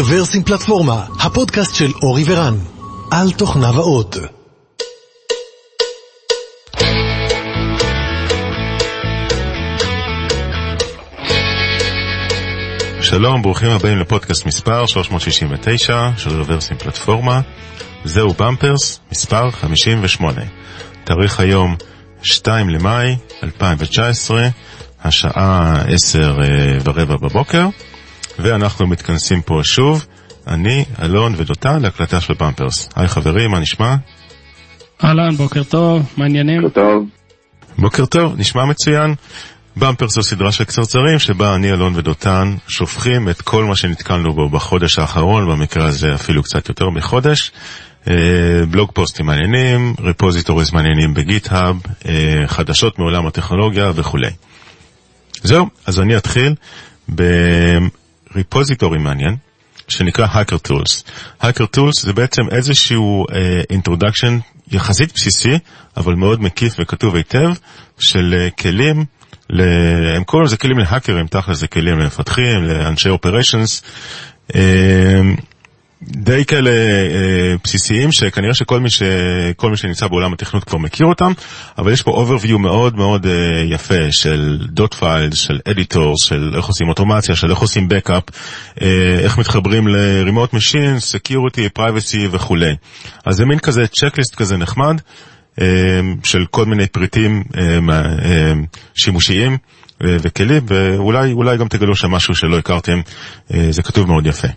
רוורסים פלטפורמה, הפודקאסט של אורי ורן, על תוכניו האות. שלום, ברוכים הבאים לפודקאסט מספר 369 של רוורסים פלטפורמה. זהו במפרס, מספר 58. תאריך היום 2 למאי 2019, השעה 10 אה, ורבע בבוקר, ואנחנו מתכנסים פה שוב, אני, אלון ודותן, להקלטה של במפרס. היי חברים, מה נשמע? אהלן, בוקר טוב, מה העניינים? בוקר טוב. בוקר טוב, נשמע מצוין. במפרס זו סדרה של קצרצרים שבה אני, אלון ודותן שופכים את כל מה שנתקלנו בו בחודש האחרון, במקרה הזה אפילו קצת יותר מחודש. אה, בלוג פוסטים מעניינים, ריפוזיטוריז מעניינים בגיט-האב, אה, חדשות מעולם הטכנולוגיה וכולי. זהו, אז אני אתחיל בריפוזיטורי מעניין, שנקרא Hacker Tools. Hacker Tools זה בעצם איזשהו uh, יחסית בסיסי, אבל מאוד מקיף וכתוב היטב, של uh, כלים, ל... הם קוראים לזה כלים להאקרים, תכל'ס זה כלים למפתחים, לאנשי אופריישנס. Uh, די כאלה אה, בסיסיים שכנראה שכל מי, ש... מי שנמצא בעולם התכנות כבר מכיר אותם, אבל יש פה overview מאוד מאוד אה, יפה של dot files, של editors, של איך עושים אוטומציה, של איך עושים backup, אה, איך מתחברים ל-remote machine, security, privacy וכולי. אז זה מין כזה צ'קליסט כזה נחמד. אה, של כל מיני פריטים אה, אה, שימושיים אה, וכלים, ואולי גם תגלו שם משהו שלא הכרתם, אה, זה כתוב מאוד יפה.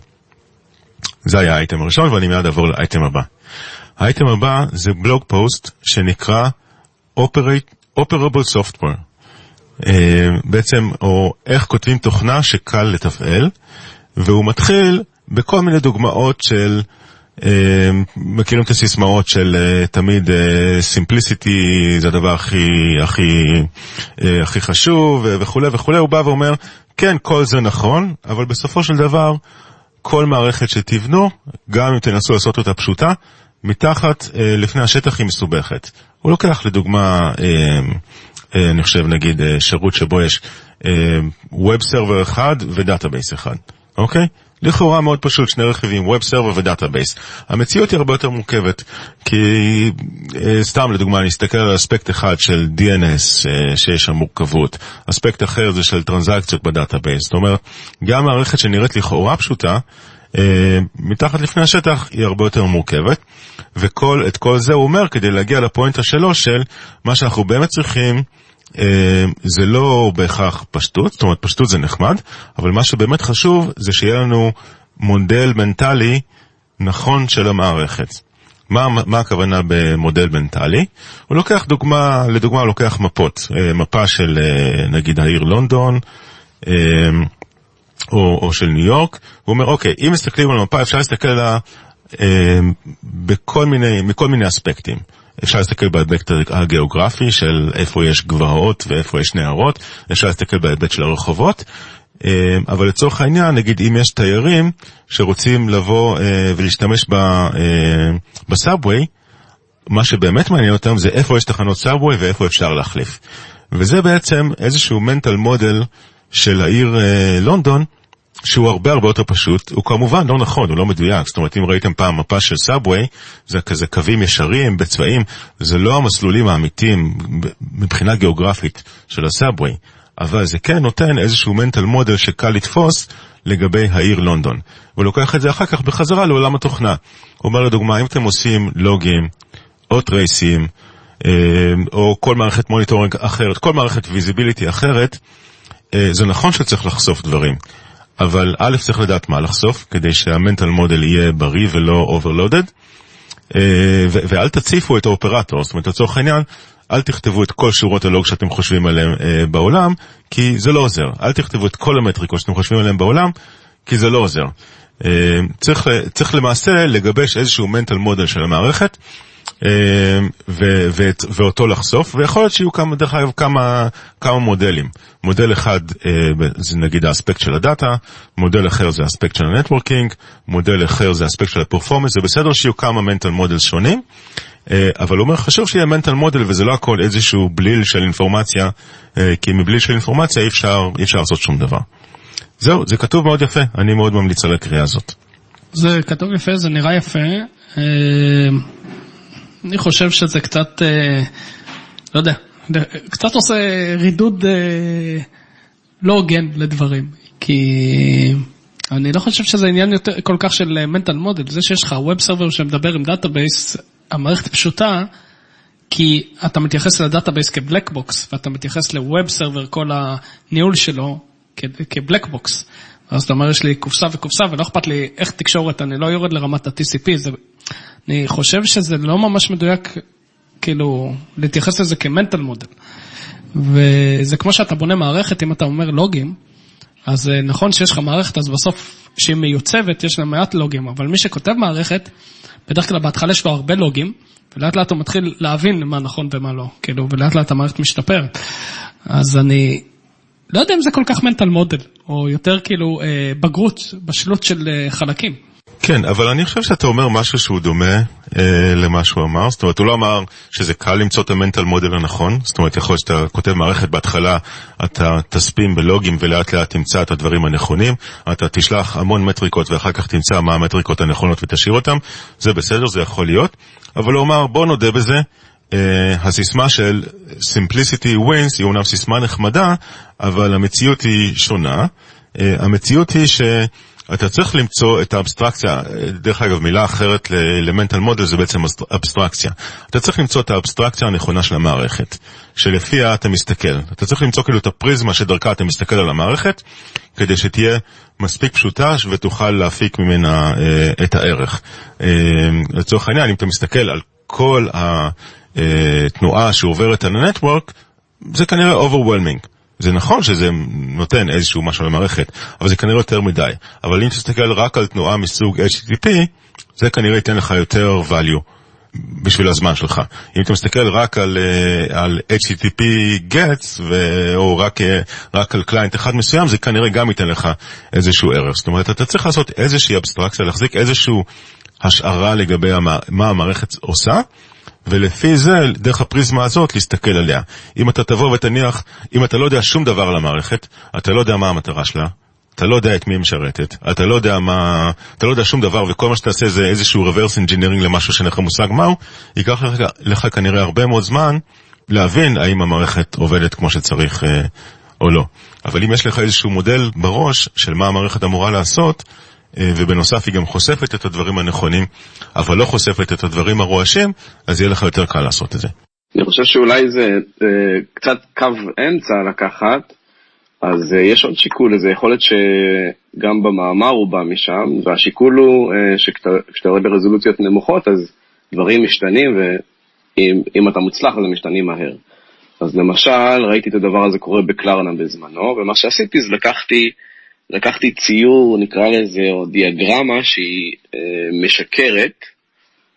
זה היה האייטם הראשון ואני מיד אעבור לאייטם הבא. האייטם הבא זה בלוג פוסט שנקרא Operate, Operable Software. Uh, בעצם, או איך כותבים תוכנה שקל לתפעל, והוא מתחיל בכל מיני דוגמאות של, uh, מכירים את הסיסמאות של uh, תמיד uh, simplicity זה הדבר הכי, הכי, uh, הכי חשוב וכולי וכולי, הוא בא ואומר, כן, כל זה נכון, אבל בסופו של דבר, כל מערכת שתבנו, גם אם תנסו לעשות אותה פשוטה, מתחת, אה, לפני השטח היא מסובכת. הוא לוקח לדוגמה, אה, אה, אני חושב נגיד אה, שירות שבו יש אה, server אחד ו database אחד, אוקיי? לכאורה מאוד פשוט, שני רכיבים, Web Server ו database. המציאות היא הרבה יותר מורכבת, כי אה, סתם לדוגמה, אני אסתכל על aspect אחד של DNS, אה, שיש שם מורכבות, aspect אחר זה של טרנזקציות ב database. זאת אומרת, גם מערכת שנראית לכאורה פשוטה, אה, מתחת לפני השטח היא הרבה יותר מורכבת, ואת כל זה הוא אומר כדי להגיע לפואנטה שלו של מה שאנחנו באמת צריכים זה לא בהכרח פשטות, זאת אומרת פשטות זה נחמד, אבל מה שבאמת חשוב זה שיהיה לנו מודל מנטלי נכון של המערכת. מה, מה הכוונה במודל מנטלי? הוא לוקח דוגמה, לדוגמה הוא לוקח מפות, אה, מפה של אה, נגיד העיר לונדון, או, או של ניו יורק, הוא אומר אוקיי, אם מסתכלים על המפה אפשר להסתכל עליה בכל מיני, מכל מיני אספקטים. אפשר להסתכל בהיבט הגיאוגרפי של איפה יש גבעות ואיפה יש נהרות, אפשר להסתכל בהיבט של הרחובות, אה, אבל לצורך העניין, נגיד אם יש תיירים שרוצים לבוא אה, ולהשתמש אה, ב subway, מה שבאמת מעניין אותם זה איפה יש תחנות subway ואיפה אפשר להחליף. וזה בעצם איזשהו mental model של העיר לונדון, שהוא הרבה הרבה יותר פשוט, הוא כמובן לא נכון, הוא לא מדויק, זאת אומרת אם ראיתם פעם מפה של subway, זה כזה קווים ישרים בצבעים, זה לא המסלולים האמיתיים מבחינה גיאוגרפית של ה subway, אבל זה כן נותן איזשהו mental model שקל לתפוס לגבי העיר לונדון. הוא לוקח את זה אחר כך בחזרה לעולם התוכנה. הוא אומר לדוגמה, אם אתם עושים לוגים או trace-ים, אה, או כל מערכת monitoring אחרת, כל מערכת visibility אחרת, אה, זה נכון שצריך לחשוף דברים. אבל א', צריך לדעת מה לחשוף, כדי שה mental model יהיה בריא ולא overloaded, אה, ואל תציפו את ה operator, זאת אומרת, לצורך העניין, אל תכתבו את כל שורות הלוג שאתם חושבים עליהן אה, בעולם, כי זה לא עוזר. אל תכתבו את כל המטריקות שאתם חושבים עליהן בעולם, כי זה לא עוזר. אה, צריך, צריך למעשה לגבש איזשהו mental model של המערכת, ו- ו- ואותו לחשוף, ויכול להיות שיהיו כמה, דרך אגב, כמה, כמה מודלים. מודל אחד אה, זה נגיד ה aspect של הדאטה, מודל אחר זה ה aspect של ה networking, מודל אחר זה ה aspect של ה performance, זה בסדר שיהיו כמה mental model שונים, אה, אבל הוא אומר חשוב שיהיה mental model וזה לא הכל איזשהו בליל של אינפורמציה, כי מבליל של אינפורמציה אי אפשר, אי אפשר לעשות שום דבר. זהו, זה כתוב מאוד יפה, אני מאוד ממליץ על הקריאה הזאת. זה כתוב יפה, זה נראה יפה. אה, אני חושב שזה קצת, אה, לא יודע, קצת עושה רידוד אה, לא הוגן לדברים. כי אני לא חושב שזה עניין יותר, כל כך של mental model. זה שיש לך web server שמדבר עם database, המערכת פשוטה, כי אתה מתייחס ל database כ black box, ואתה מתייחס ל web server, כל הניהול שלו, כ black box. אז אתה אומר, יש לי קופסה וקופסה, ולא אכפת לי איך תקשורת, אני לא יורד לרמת ה-TCP. זה... אני חושב שזה לא ממש מדויק, כאילו, להתייחס לזה כ mental model. וזה כמו שאתה בונה מערכת, אם אתה אומר לוגים, אז אה, נכון שיש לך מערכת, אז בסוף, כשהיא מיוצבת, יש לה מעט לוגים, אבל מי שכותב מערכת, בדרך כלל בהתחלה יש לו הרבה לוגים, ולאט לאט הוא מתחיל להבין מה נכון ומה לא, כאילו, ולאט לאט המערכת משתפרת. אז אני לא יודע אם זה כל כך מנטל מודל, או יותר כאילו אה, בגרות, בשלות של אה, חלקים. כן, אבל אני חושב שאתה אומר משהו שהוא דומה אה, למה שהוא אמר. זאת אומרת, הוא לא אמר שזה קל למצוא את המנטל מודל הנכון. זאת אומרת, יכול להיות שאתה כותב מערכת בהתחלה, אתה תספים בלוגים ולאט לאט תמצא את הדברים הנכונים. אתה תשלח המון מטריקות ואחר כך תמצא מה המטריקות הנכונות ותשאיר אותן. זה בסדר, זה יכול להיות. אבל הוא אמר, בוא נודה בזה, הסיסמה של Simplicity Wins היא אומנם סיסמה נחמדה, אבל המציאות היא שונה. Uh, המציאות היא שאתה צריך למצוא את האבסטרקציה, דרך אגב מילה אחרת ל-mental model זה בעצם אבסטרקציה. אתה צריך למצוא את האבסטרקציה הנכונה של המערכת, שלפיה אתה מסתכל. אתה צריך למצוא כאילו את הפריזמה שדרכה אתה מסתכל על המערכת, כדי שתהיה מספיק פשוטה ותוכל להפיק ממנה uh, את הערך. Uh, לצורך העניין, אם אתה מסתכל על כל ה... אה, תנועה שעוברת על הנטוורק, זה כנראה overwhelming. זה נכון שזה נותן איזשהו משהו למערכת, אבל זה כנראה יותר מדי. אבל אם תסתכל רק על תנועה מסוג HTTP, זה כנראה ייתן לך יותר value בשביל הזמן שלך. אם אתה מסתכל רק על, uh, על HTTP gets, ו, או רק, uh, רק על קליינט אחד מסוים, זה כנראה גם ייתן לך איזשהו ערך. זאת אומרת, אתה צריך לעשות איזושהי אבסטרקציה, להחזיק איזושהי השערה לגבי המה, מה המערכת עושה, ולפי זה, דרך הפריזמה הזאת, להסתכל עליה. אם אתה תבוא ותניח, אם אתה לא יודע שום דבר על המערכת, אתה לא יודע מה המטרה שלה, אתה לא יודע את מי היא משרתת, אתה לא יודע מה, אתה לא יודע שום דבר, וכל מה שתעשה זה איזשהו reverse engineering למשהו שאין לך מושג מהו, ייקח לך, לך כנראה הרבה מאוד זמן להבין האם המערכת עובדת כמו שצריך אה, או לא. אבל אם יש לך איזשהו מודל בראש של מה המערכת אמורה לעשות, ובנוסף היא גם חושפת את הדברים הנכונים, אבל לא חושפת את הדברים הרועשים, אז יהיה לך יותר קל לעשות את זה. אני חושב שאולי זה אה, קצת קו אמצע לקחת, אז אה, יש עוד שיקול לזה, יכול להיות שגם במאמר הוא בא משם, והשיקול הוא שכשאתה יורד לרזולוציות נמוכות, אז דברים משתנים, ואם אתה מוצלח אז הם משתנים מהר. אז למשל, ראיתי את הדבר הזה קורה בקלרנה בזמנו, ומה שעשיתי זה לקחתי לקחתי ציור, נקרא לזה, או דיאגרמה שהיא אה, משקרת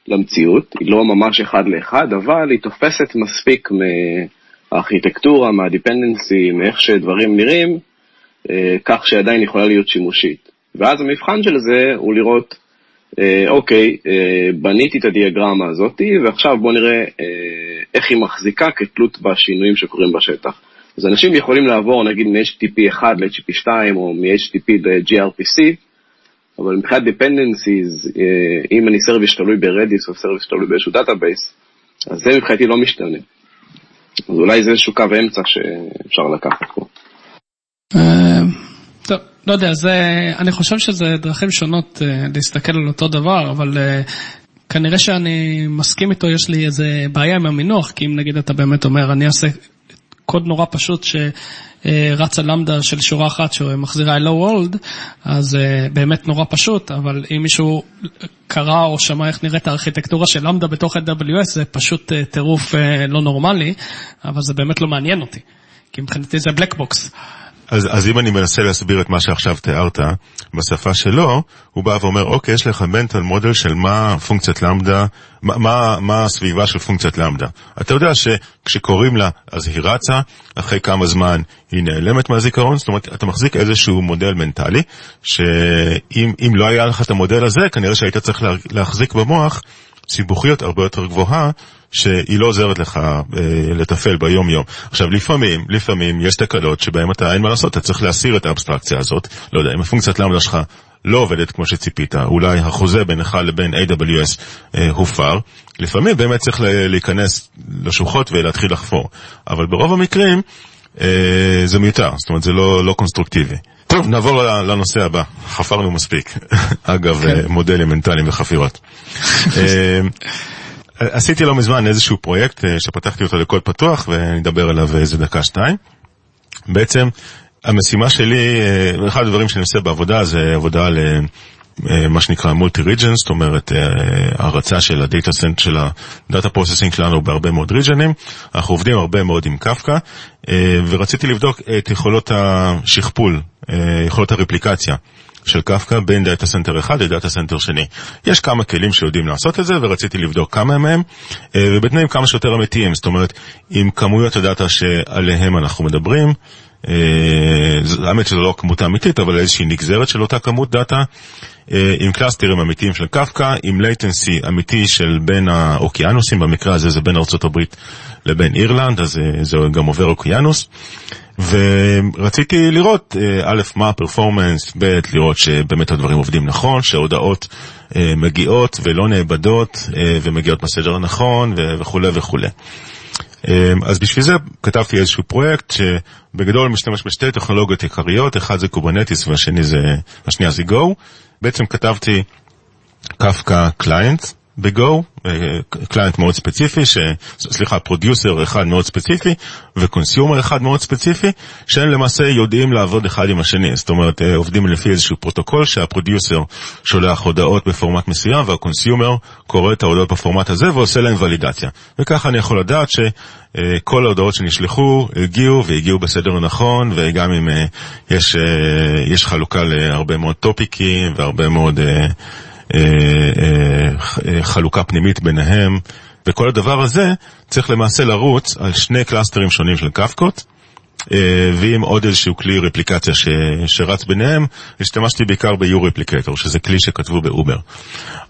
למציאות, היא לא ממש אחד לאחד, אבל היא תופסת מספיק מהארכיטקטורה, מהדיפנדנסי, מאיך שדברים נראים, אה, כך שעדיין יכולה להיות שימושית. ואז המבחן של זה הוא לראות, אה, אוקיי, אה, בניתי את הדיאגרמה הזאת, ועכשיו בואו נראה אה, איך היא מחזיקה כתלות בשינויים שקורים בשטח. אז אנשים יכולים לעבור נגיד מ-HTTP 1 ל-HTTP 2 או מ-HTTP ל-gRPC, אבל מבחינת dependencies, אה, אם אני service תלוי ברדיס או service תלוי באיזשהו database, אז זה מבחינתי לא משתנה. אז אולי זה איזשהו קו אמצע שאפשר לקחת פה. אה, טוב, לא יודע, זה, אני חושב שזה דרכים שונות אה, להסתכל על אותו דבר, אבל כנראה שאני מסכים איתו, יש לי איזה בעיה עם המינוח, כי אם נגיד אתה באמת אומר, אני אעשה קוד נורא פשוט שרצה למדה של שורה אחת שמחזירה hello world, אז אה, באמת נורא פשוט, אבל אם מישהו קרא או שמע איך נראית הארכיטקטורה של למדה בתוך ה-WS, זה פשוט אה, טירוף אה, לא נורמלי, אבל זה באמת לא מעניין אותי, כי מבחינתי זה black box. אז, אז אם אני מנסה להסביר את מה שעכשיו תיארת בשפה שלו, הוא בא ואומר, אוקיי, יש לך mental model של מה פונקציית למדה, מה, מה, מה הסביבה של פונקציית למדה. אתה יודע שכשקוראים לה, אז היא רצה, אחרי כמה זמן היא נעלמת מהזיכרון, זאת אומרת, אתה מחזיק איזשהו מודל מנטלי, שאם לא היה לך את המודל הזה, כנראה שהיית צריך להחזיק במוח סיבוכיות הרבה יותר גבוהה, שהיא לא עוזרת לך אה, לתפעל ביום יום. עכשיו לפעמים, לפעמים יש תקלות שבהן אתה אין מה לעשות, אתה צריך להסיר את האבסטרקציה הזאת. לא יודע, אם הפונקציית למדה שלך לא עובדת כמו שציפית, אולי החוזה בינך לבין AWS אה, הופר, לפעמים באמת צריך להיכנס לשוחות ולהתחיל לחפור. אבל ברוב המקרים אה, זה מיותר, זאת אומרת זה לא, לא קונסטרוקטיבי. טוב, נעבור לנושא הבא, חפרנו מספיק. אגב, כן. אה, מודלים מנטליים וחפירות. אה, עשיתי לא מזמן איזשהו פרויקט אה, שפתחתי אותו לקוד פתוח ונדבר עליו איזה דקה-שתיים. בעצם המשימה שלי, אחד הדברים שאני עושה בעבודה זה עבודה על מה שנקרא multi region, זאת אומרת הרצה של הדאטה סנט של ה data processing שלנו בהרבה מאוד region-ים. אנחנו עובדים הרבה מאוד עם קפקא, ורציתי לבדוק את יכולות השכפול, יכולות הרפליקציה. של קפקא בין data center אחד ל data center שני. יש כמה כלים שיודעים לעשות את זה, ורציתי לבדוק כמה מהם, ובתנאים כמה שיותר אמיתיים, זאת אומרת, עם כמויות ה data שעליהם אנחנו מדברים, האמת שזו לא הכמות האמיתית, אבל איזושהי נגזרת של אותה כמות data, עם קלאסטרים אמיתיים של קפקא, עם latency אמיתי של בין האוקיינוסים, במקרה הזה זה בין ארה"ב לבין אירלנד, אז זה גם עובר אוקיינוס. ורציתי לראות, א', מה ה performance, ב', לראות שבאמת הדברים עובדים נכון, שההודעות מגיעות ולא נאבדות ומגיעות בסדר הנכון וכולי וכולי. אז בשביל זה כתבתי איזשהו פרויקט שבגדול משתמש בשתי טכנולוגיות עיקריות, אחד זה Kubernetes והשני זה, Go. בעצם כתבתי Kafka client, ב-Go, client מאוד ספציפי, ש... סליחה, producer אחד מאוד ספציפי ו consumer אחד מאוד ספציפי, שהם למעשה יודעים לעבוד אחד עם השני. זאת אומרת, עובדים לפי איזשהו פרוטוקול שה producer שולח הודעות בפורמט מסוים וה consumer קורא את ההודעות בפורמט הזה ועושה להם ולידציה. וככה אני יכול לדעת שכל ההודעות שנשלחו הגיעו והגיעו בסדר הנכון, וגם אם יש, יש חלוקה להרבה מאוד טופיקים והרבה מאוד... אה, אה, חלוקה פנימית ביניהם, וכל הדבר הזה צריך למעשה לרוץ על שני קלאסטרים שונים של קפקות. אה, ועם עוד איזשהו כלי רפליקציה ש, שרץ ביניהם, השתמשתי בעיקר ב- uReplicator, שזה כלי שכתבו ב Uber.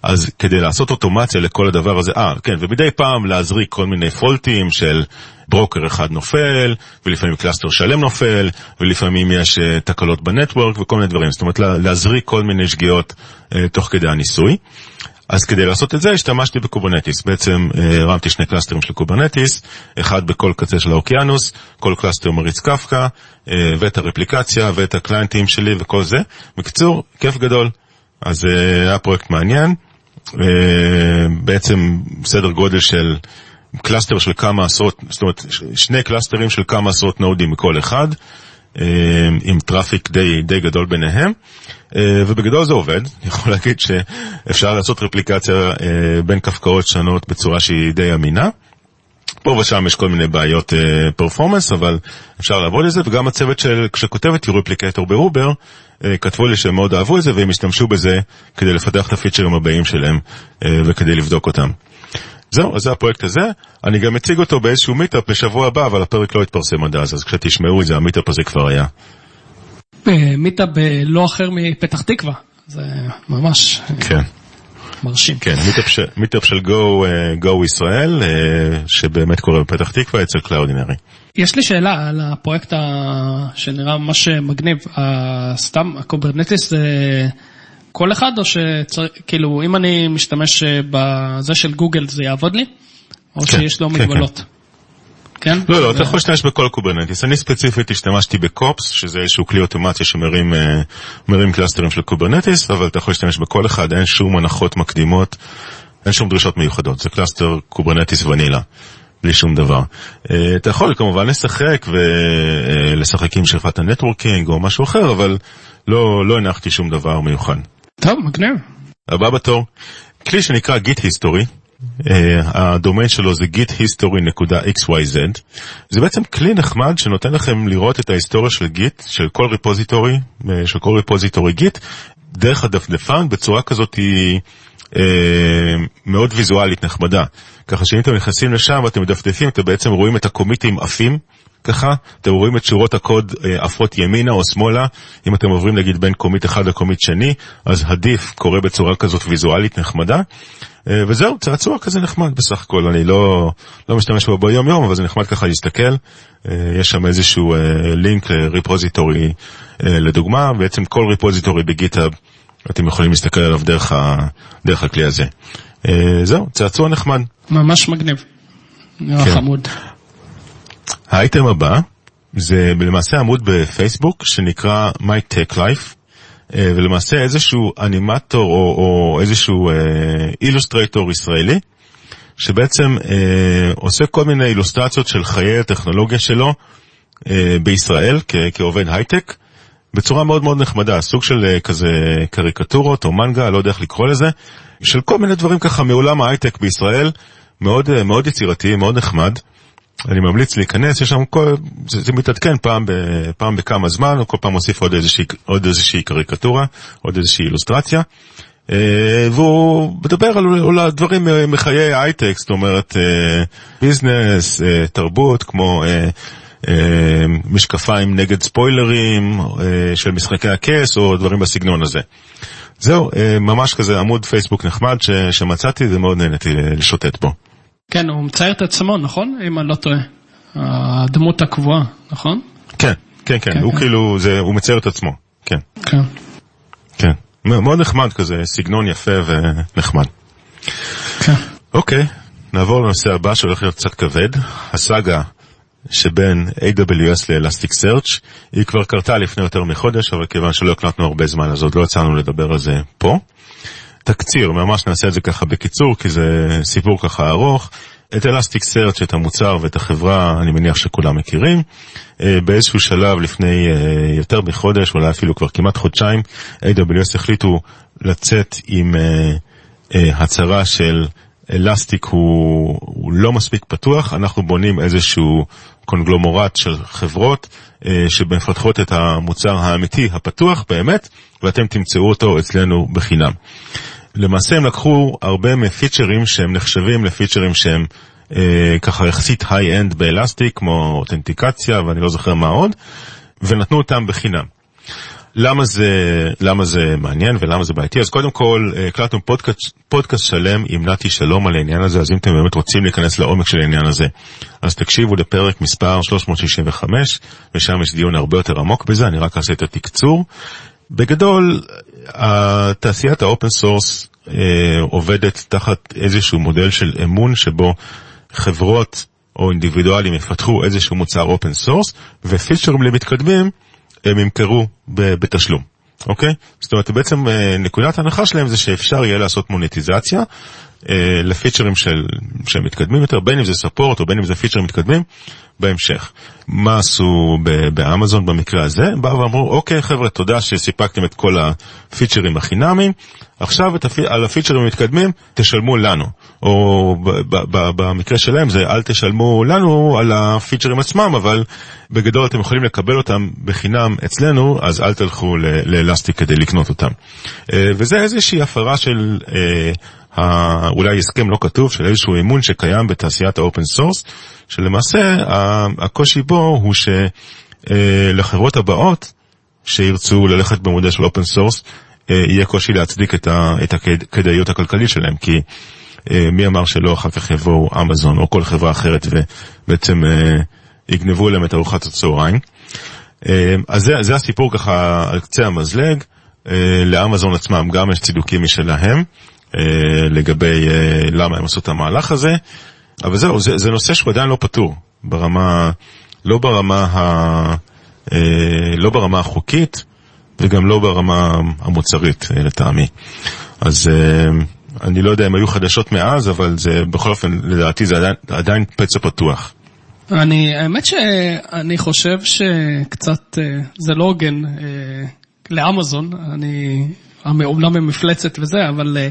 אז כדי לעשות אוטומציה לכל הדבר הזה, אה, כן, ומדי פעם להזריק כל מיני פולטים של broker אחד נופל, ולפעמים cluster שלם נופל, ולפעמים יש uh, תקלות ב network וכל מיני דברים. זאת אומרת, להזריק כל מיני שגיאות uh, תוך כדי הניסוי. אז כדי לעשות את זה השתמשתי ב Kubernetes. בעצם הרמתי שני קלאסטרים של Kubernetes, אחד בכל קצה של האוקיינוס, כל cluster מריץ קפקא, ואת הרפליקציה ואת הקליינטים שלי וכל זה. בקיצור, כיף גדול. אז היה פרויקט מעניין. בעצם סדר גודל של cluster של כמה עשרות, זאת אומרת שני קלאסטרים של כמה עשרות נודים מכל אחד. עם traffic די, די גדול ביניהם, ובגדול זה עובד. אני יכול להגיד שאפשר לעשות רפליקציה בין קפקאות שונות בצורה שהיא די אמינה. פה ושם יש כל מיני בעיות performance, אבל אפשר לעבוד על זה, וגם הצוות של, שכותב את uReplicator ב Uber, כתבו לי שהם מאוד אהבו את זה, והם השתמשו בזה כדי לפתח את הפיצ'רים הבאים שלהם, וכדי לבדוק אותם. זהו, אז זה הפרויקט הזה. אני גם אציג אותו באיזשהו meetup בשבוע הבא, אבל הפרק לא יתפרסם עד אז, אז כשתשמעו את זה, ה meetup הזה כבר היה. meetup לא אחר מפתח תקווה, זה ממש כן. מרשים. כן, meetup של Go, Go ישראל, שבאמת קורה בפתח תקווה אצל Cloudinary. יש לי שאלה על הפרויקט שנראה ממש מגניב, סתם ה Kubernetes זה... כל אחד, או שכאילו, אם אני משתמש בזה של גוגל זה יעבוד לי? או כן, שיש לו כן, מגבלות? כן? לא, לא, אתה יכול להשתמש בכל Kubernetes. אני ספציפית השתמשתי ב kops, שזה איזשהו כלי אוטומציה שמרים קלאסטרים של Kubernetes, אבל אתה יכול להשתמש בכל אחד, אין שום הנחות מקדימות, אין שום דרישות מיוחדות. זה cluster Kubernetes vanilla. בלי שום דבר. אתה יכול כמובן לשחק ולשחק עם שכבת ה networking או משהו אחר, אבל לא, לא הנחתי שום דבר מיוחד. טוב, מגניב. הבא בתור, כלי שנקרא History, uh, הדומיין שלו זה githistory.xyz, זה בעצם כלי נחמד שנותן לכם לראות את ההיסטוריה של גיט, של כל ריפוזיטורי, uh, של כל ריפוזיטורי גיט, דרך הדפדפן בצורה כזאת היא uh, מאוד ויזואלית נחמדה. ככה שאם אתם נכנסים לשם ואתם מדפדפים, אתם בעצם רואים את הקומיטים עפים. ככה, אתם רואים את שורות הקוד עפות ימינה או שמאלה, אם אתם עוברים נגיד בין קומיט אחד לקומיט שני, אז הדיף קורה בצורה כזאת ויזואלית נחמדה, וזהו, צעצוע כזה נחמד בסך הכל, אני לא, לא משתמש בו ביום יום, אבל זה נחמד ככה להסתכל, יש שם איזשהו לינק ריפוזיטורי לדוגמה, בעצם כל ריפוזיטורי בגיטאב אתם יכולים להסתכל עליו דרך, ה, דרך הכלי הזה. אה, זהו, צעצוע נחמד. ממש מגניב. נראה כן. חמוד. האייטם הבא זה למעשה עמוד בפייסבוק שנקרא My Tech Life, אה, ולמעשה איזשהו אנימטור או, או איזשהו אה, אילוסטרייטור ישראלי, שבעצם אה, עושה כל מיני אילוסטרציות של חיי הטכנולוגיה שלו אה, בישראל כ- כעובד הייטק, בצורה מאוד מאוד נחמדה, סוג של אה, כזה קריקטורות או מנגה, לא יודע איך לקרוא לזה, של כל מיני דברים ככה מעולם ההייטק בישראל, מאוד, אה, מאוד יצירתי, מאוד נחמד. אני ממליץ להיכנס, יש שם כל, זה, זה מתעדכן פעם, ב, פעם בכמה זמן, הוא כל פעם מוסיף עוד איזושהי, עוד איזושהי קריקטורה, עוד איזושהי אילוסטרציה. אה, והוא מדבר על, על דברים אה, מחיי הייטק, זאת אומרת אה, ביזנס, תרבות, כמו משקפיים נגד ספוילרים של משחקי הכס או דברים בסגנון הזה. זהו, ממש כזה עמוד פייסבוק נחמד ש, שמצאתי ומאוד נהניתי לשוטט בו. כן, הוא מצייר את עצמו, נכון? אם אני לא טועה. הדמות הקבועה, נכון? כן, כן, כן, כן, הוא כן. כאילו, הוא מצייר את עצמו, כן, כן. כן. מאוד נחמד כזה, סגנון יפה ונחמד. כן. אוקיי, נעבור לנושא הבא שהולך להיות קצת כבד, הסאגה שבין AWS ל-Elasticsearch, היא כבר קרתה לפני יותר מחודש, אבל כיוון שלא הקלטנו הרבה זמן, אז עוד לא יצאנו לדבר על זה פה. תקציר, ממש נעשה את זה ככה בקיצור, כי זה סיפור ככה ארוך. את Elasticsearch, את המוצר ואת החברה, אני מניח שכולם מכירים. אה, באיזשהו שלב לפני אה, יותר מחודש, אולי אפילו כבר כמעט חודשיים, AWS החליטו לצאת עם אה, הצהרה של אלסטיק הוא, הוא לא מספיק פתוח, אנחנו בונים איזשהו קונגלומורט של חברות שמפתחות את המוצר האמיתי הפתוח באמת, ואתם תמצאו אותו אצלנו בחינם. למעשה הם לקחו הרבה מפיצ'רים שהם נחשבים לפיצ'רים שהם אה, ככה יחסית high-end ב Elastic, כמו אותנטיקציה ואני לא זוכר מה עוד, ונתנו אותם בחינם. למה זה, למה זה מעניין ולמה זה בעייתי? אז קודם כל, אה, הקלטנו פודקאסט, פודקאסט שלם עם נתי שלום על העניין הזה, אז אם אתם באמת רוצים להיכנס לעומק של העניין הזה, אז תקשיבו לפרק מספר 365, ושם יש דיון הרבה יותר עמוק בזה, אני רק אעשה את התקצור. בגדול, תעשיית ה open source אה, עובדת תחת איזשהו מודל של אמון שבו חברות או אינדיבידואלים יפתחו איזשהו מוצר open source, ופיצ'רים למתקדמים הם ימכרו בתשלום, אוקיי? זאת אומרת, בעצם אה, נקודת ההנחה שלהם זה שאפשר יהיה לעשות מוניטיזציה לפיצ'רים של, שהם מתקדמים יותר, בין אם זה support או בין אם זה פיצ'רים מתקדמים, בהמשך. מה עשו באמזון במקרה הזה? באו ואמרו, אוקיי חבר'ה, תודה שסיפקתם את כל הפיצ'רים החינמיים, עכשיו הפי, על הפיצ'רים המתקדמים תשלמו לנו. או במקרה שלהם זה אל תשלמו לנו על הפיצ'רים עצמם, אבל בגדול אתם יכולים לקבל אותם בחינם אצלנו, אז אל תלכו לאלסטיק כדי לקנות אותם. אה, וזה איזושהי הפרה של... אה, אולי הסכם לא כתוב של איזשהו אמון שקיים בתעשיית ה open source, שלמעשה הקושי בו הוא שלחברות הבאות שירצו ללכת במודל של open source, יהיה קושי להצדיק את, הכדאיות הכלכלית שלהם, כי אה, מי אמר שלא אחר כך יבואו אמזון או כל חברה אחרת ובעצם אה, יגנבו להם את ארוחת הצהריים. אה, אז זה, זה הסיפור ככה על קצה המזלג, אה, לאמזון עצמם גם יש צידוקים משלהם. אה, לגבי אה, למה הם עשו את המהלך הזה, אבל זהו, זה, זה נושא שהוא עדיין לא פתור, ברמה, לא ברמה, ה, אה, לא ברמה החוקית וגם לא ברמה המוצרית אה, לטעמי. אז אה, אני לא יודע אם היו חדשות מאז, אבל זה בכל אופן, לדעתי זה עדיין, עדיין פצע פתוח. אני, האמת שאני חושב שקצת, אה, זה לא הוגן אה, לאמזון, אני, אומנם הם מפלצת וזה, אבל אה,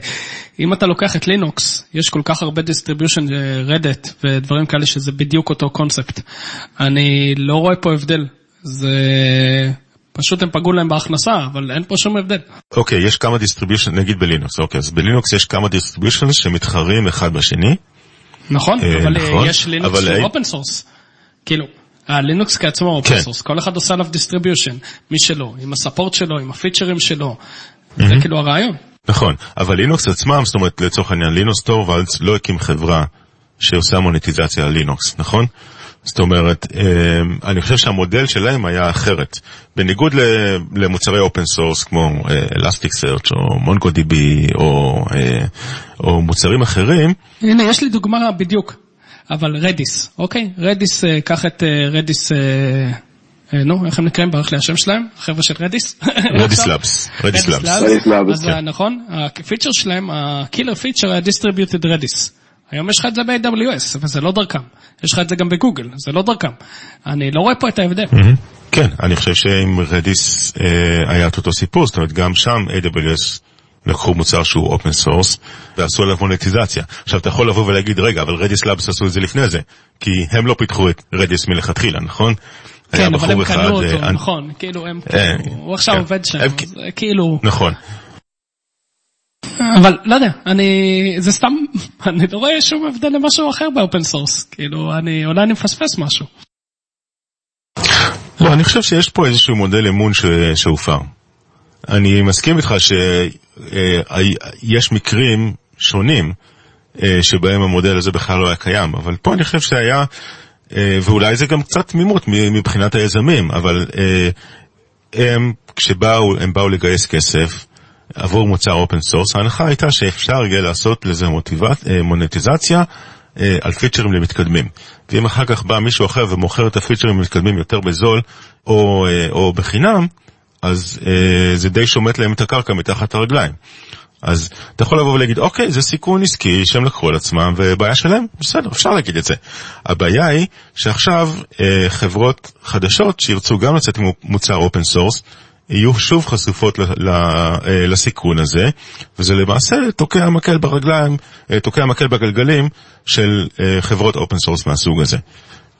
אם אתה לוקח את לינוקס, יש כל כך הרבה distribution, Red Hat ודברים כאלה שזה בדיוק אותו קונספט. אני לא רואה פה הבדל. זה... פשוט הם פגעו להם בהכנסה, אבל אין פה שום הבדל. אוקיי, יש כמה distribution, נגיד בלינוקס, אוקיי, אז בלינוקס יש כמה distribution שמתחרים אחד בשני. נכון, אה, אבל אה, נכון, יש לינוקס אבל שהוא open source. כאילו, הלינוקס כעצמו open כן. source, כל אחד עושה עליו distribution, מי שלו, עם ה support שלו, עם הפיצ'רים שלו. זה כאילו הרעיון. נכון, אבל לינוקס עצמם, זאת אומרת לצורך העניין לינוס טורבלדס לא הקים חברה שעושה מוניטיזציה על לינוקס, נכון? זאת אומרת, אה, אני חושב שהמודל שלהם היה אחרת. בניגוד למוצרי open source כמו Elasticsearch או MongoDB או, או מוצרים אחרים. הנה, יש לי דוגמה בדיוק, אבל Redis, אוקיי? Redis, קח את Redis... נו, איך הם נקראים? ברח לי השם שלהם? החבר'ה של Redis? Redis Labs. Redis Labs. אז נכון, הפיצ'ר שלהם, ה killer feature היה distributed Redis. היום יש לך את זה ב-AWS, אבל זה לא דרכם. יש לך את זה גם בגוגל, זה לא דרכם. אני לא רואה פה את ההבדל. כן, אני חושב שעם Redis היה את אותו סיפור, זאת אומרת, גם שם AWS לקחו מוצר שהוא open source ועשו עליו מונטיזציה. עכשיו, אתה יכול לבוא ולהגיד, רגע, אבל Redis Labs עשו את זה לפני זה, כי הם לא פיתחו את Redis מלכתחילה, נכון? כן, אבל הם קנו אותו, נכון, כאילו, הם, הוא עכשיו כן. עובד שם, כאילו... נכון. אבל לא יודע, אני, זה סתם, אני לא רואה שום הבדל למשהו אחר ב open source, כאילו, אני, אולי אני מפספס משהו. לא, אני חושב שיש פה איזשהו מודל אמון שהופר. אני מסכים איתך שיש מקרים שונים אה, שבהם המודל הזה בכלל לא היה קיים, אבל פה אני חושב שהיה, אה, ואולי זה גם קצת תמימות מבחינת היזמים, אבל אה, הם, כשבאו, הם באו לגייס כסף, עבור מוצר open source, ההנחה הייתה שאפשר יהיה לעשות לזה מוטיבט, אה, מונטיזציה אה, על פיצ'רים למתקדמים. ואם אחר כך בא מישהו אחר ומוכר את הפיצ'רים למתקדמים יותר בזול או, אה, או בחינם, אז זה די שומט להם את הקרקע מתחת הרגליים. אז אתה יכול לבוא ולהגיד, אוקיי, זה סיכון עסקי שהם לקחו על עצמם, ובעיה שלהם, בסדר, אפשר להגיד את זה. הבעיה היא שעכשיו אה, חברות חדשות שירצו גם לצאת עם מוצר open source, יהיו שוב חשופות אה, לסיכון הזה, וזה למעשה תוקע מקל ברגליים, אה, תוקע מקל בגלגלים של אה, חברות open source מהסוג הזה.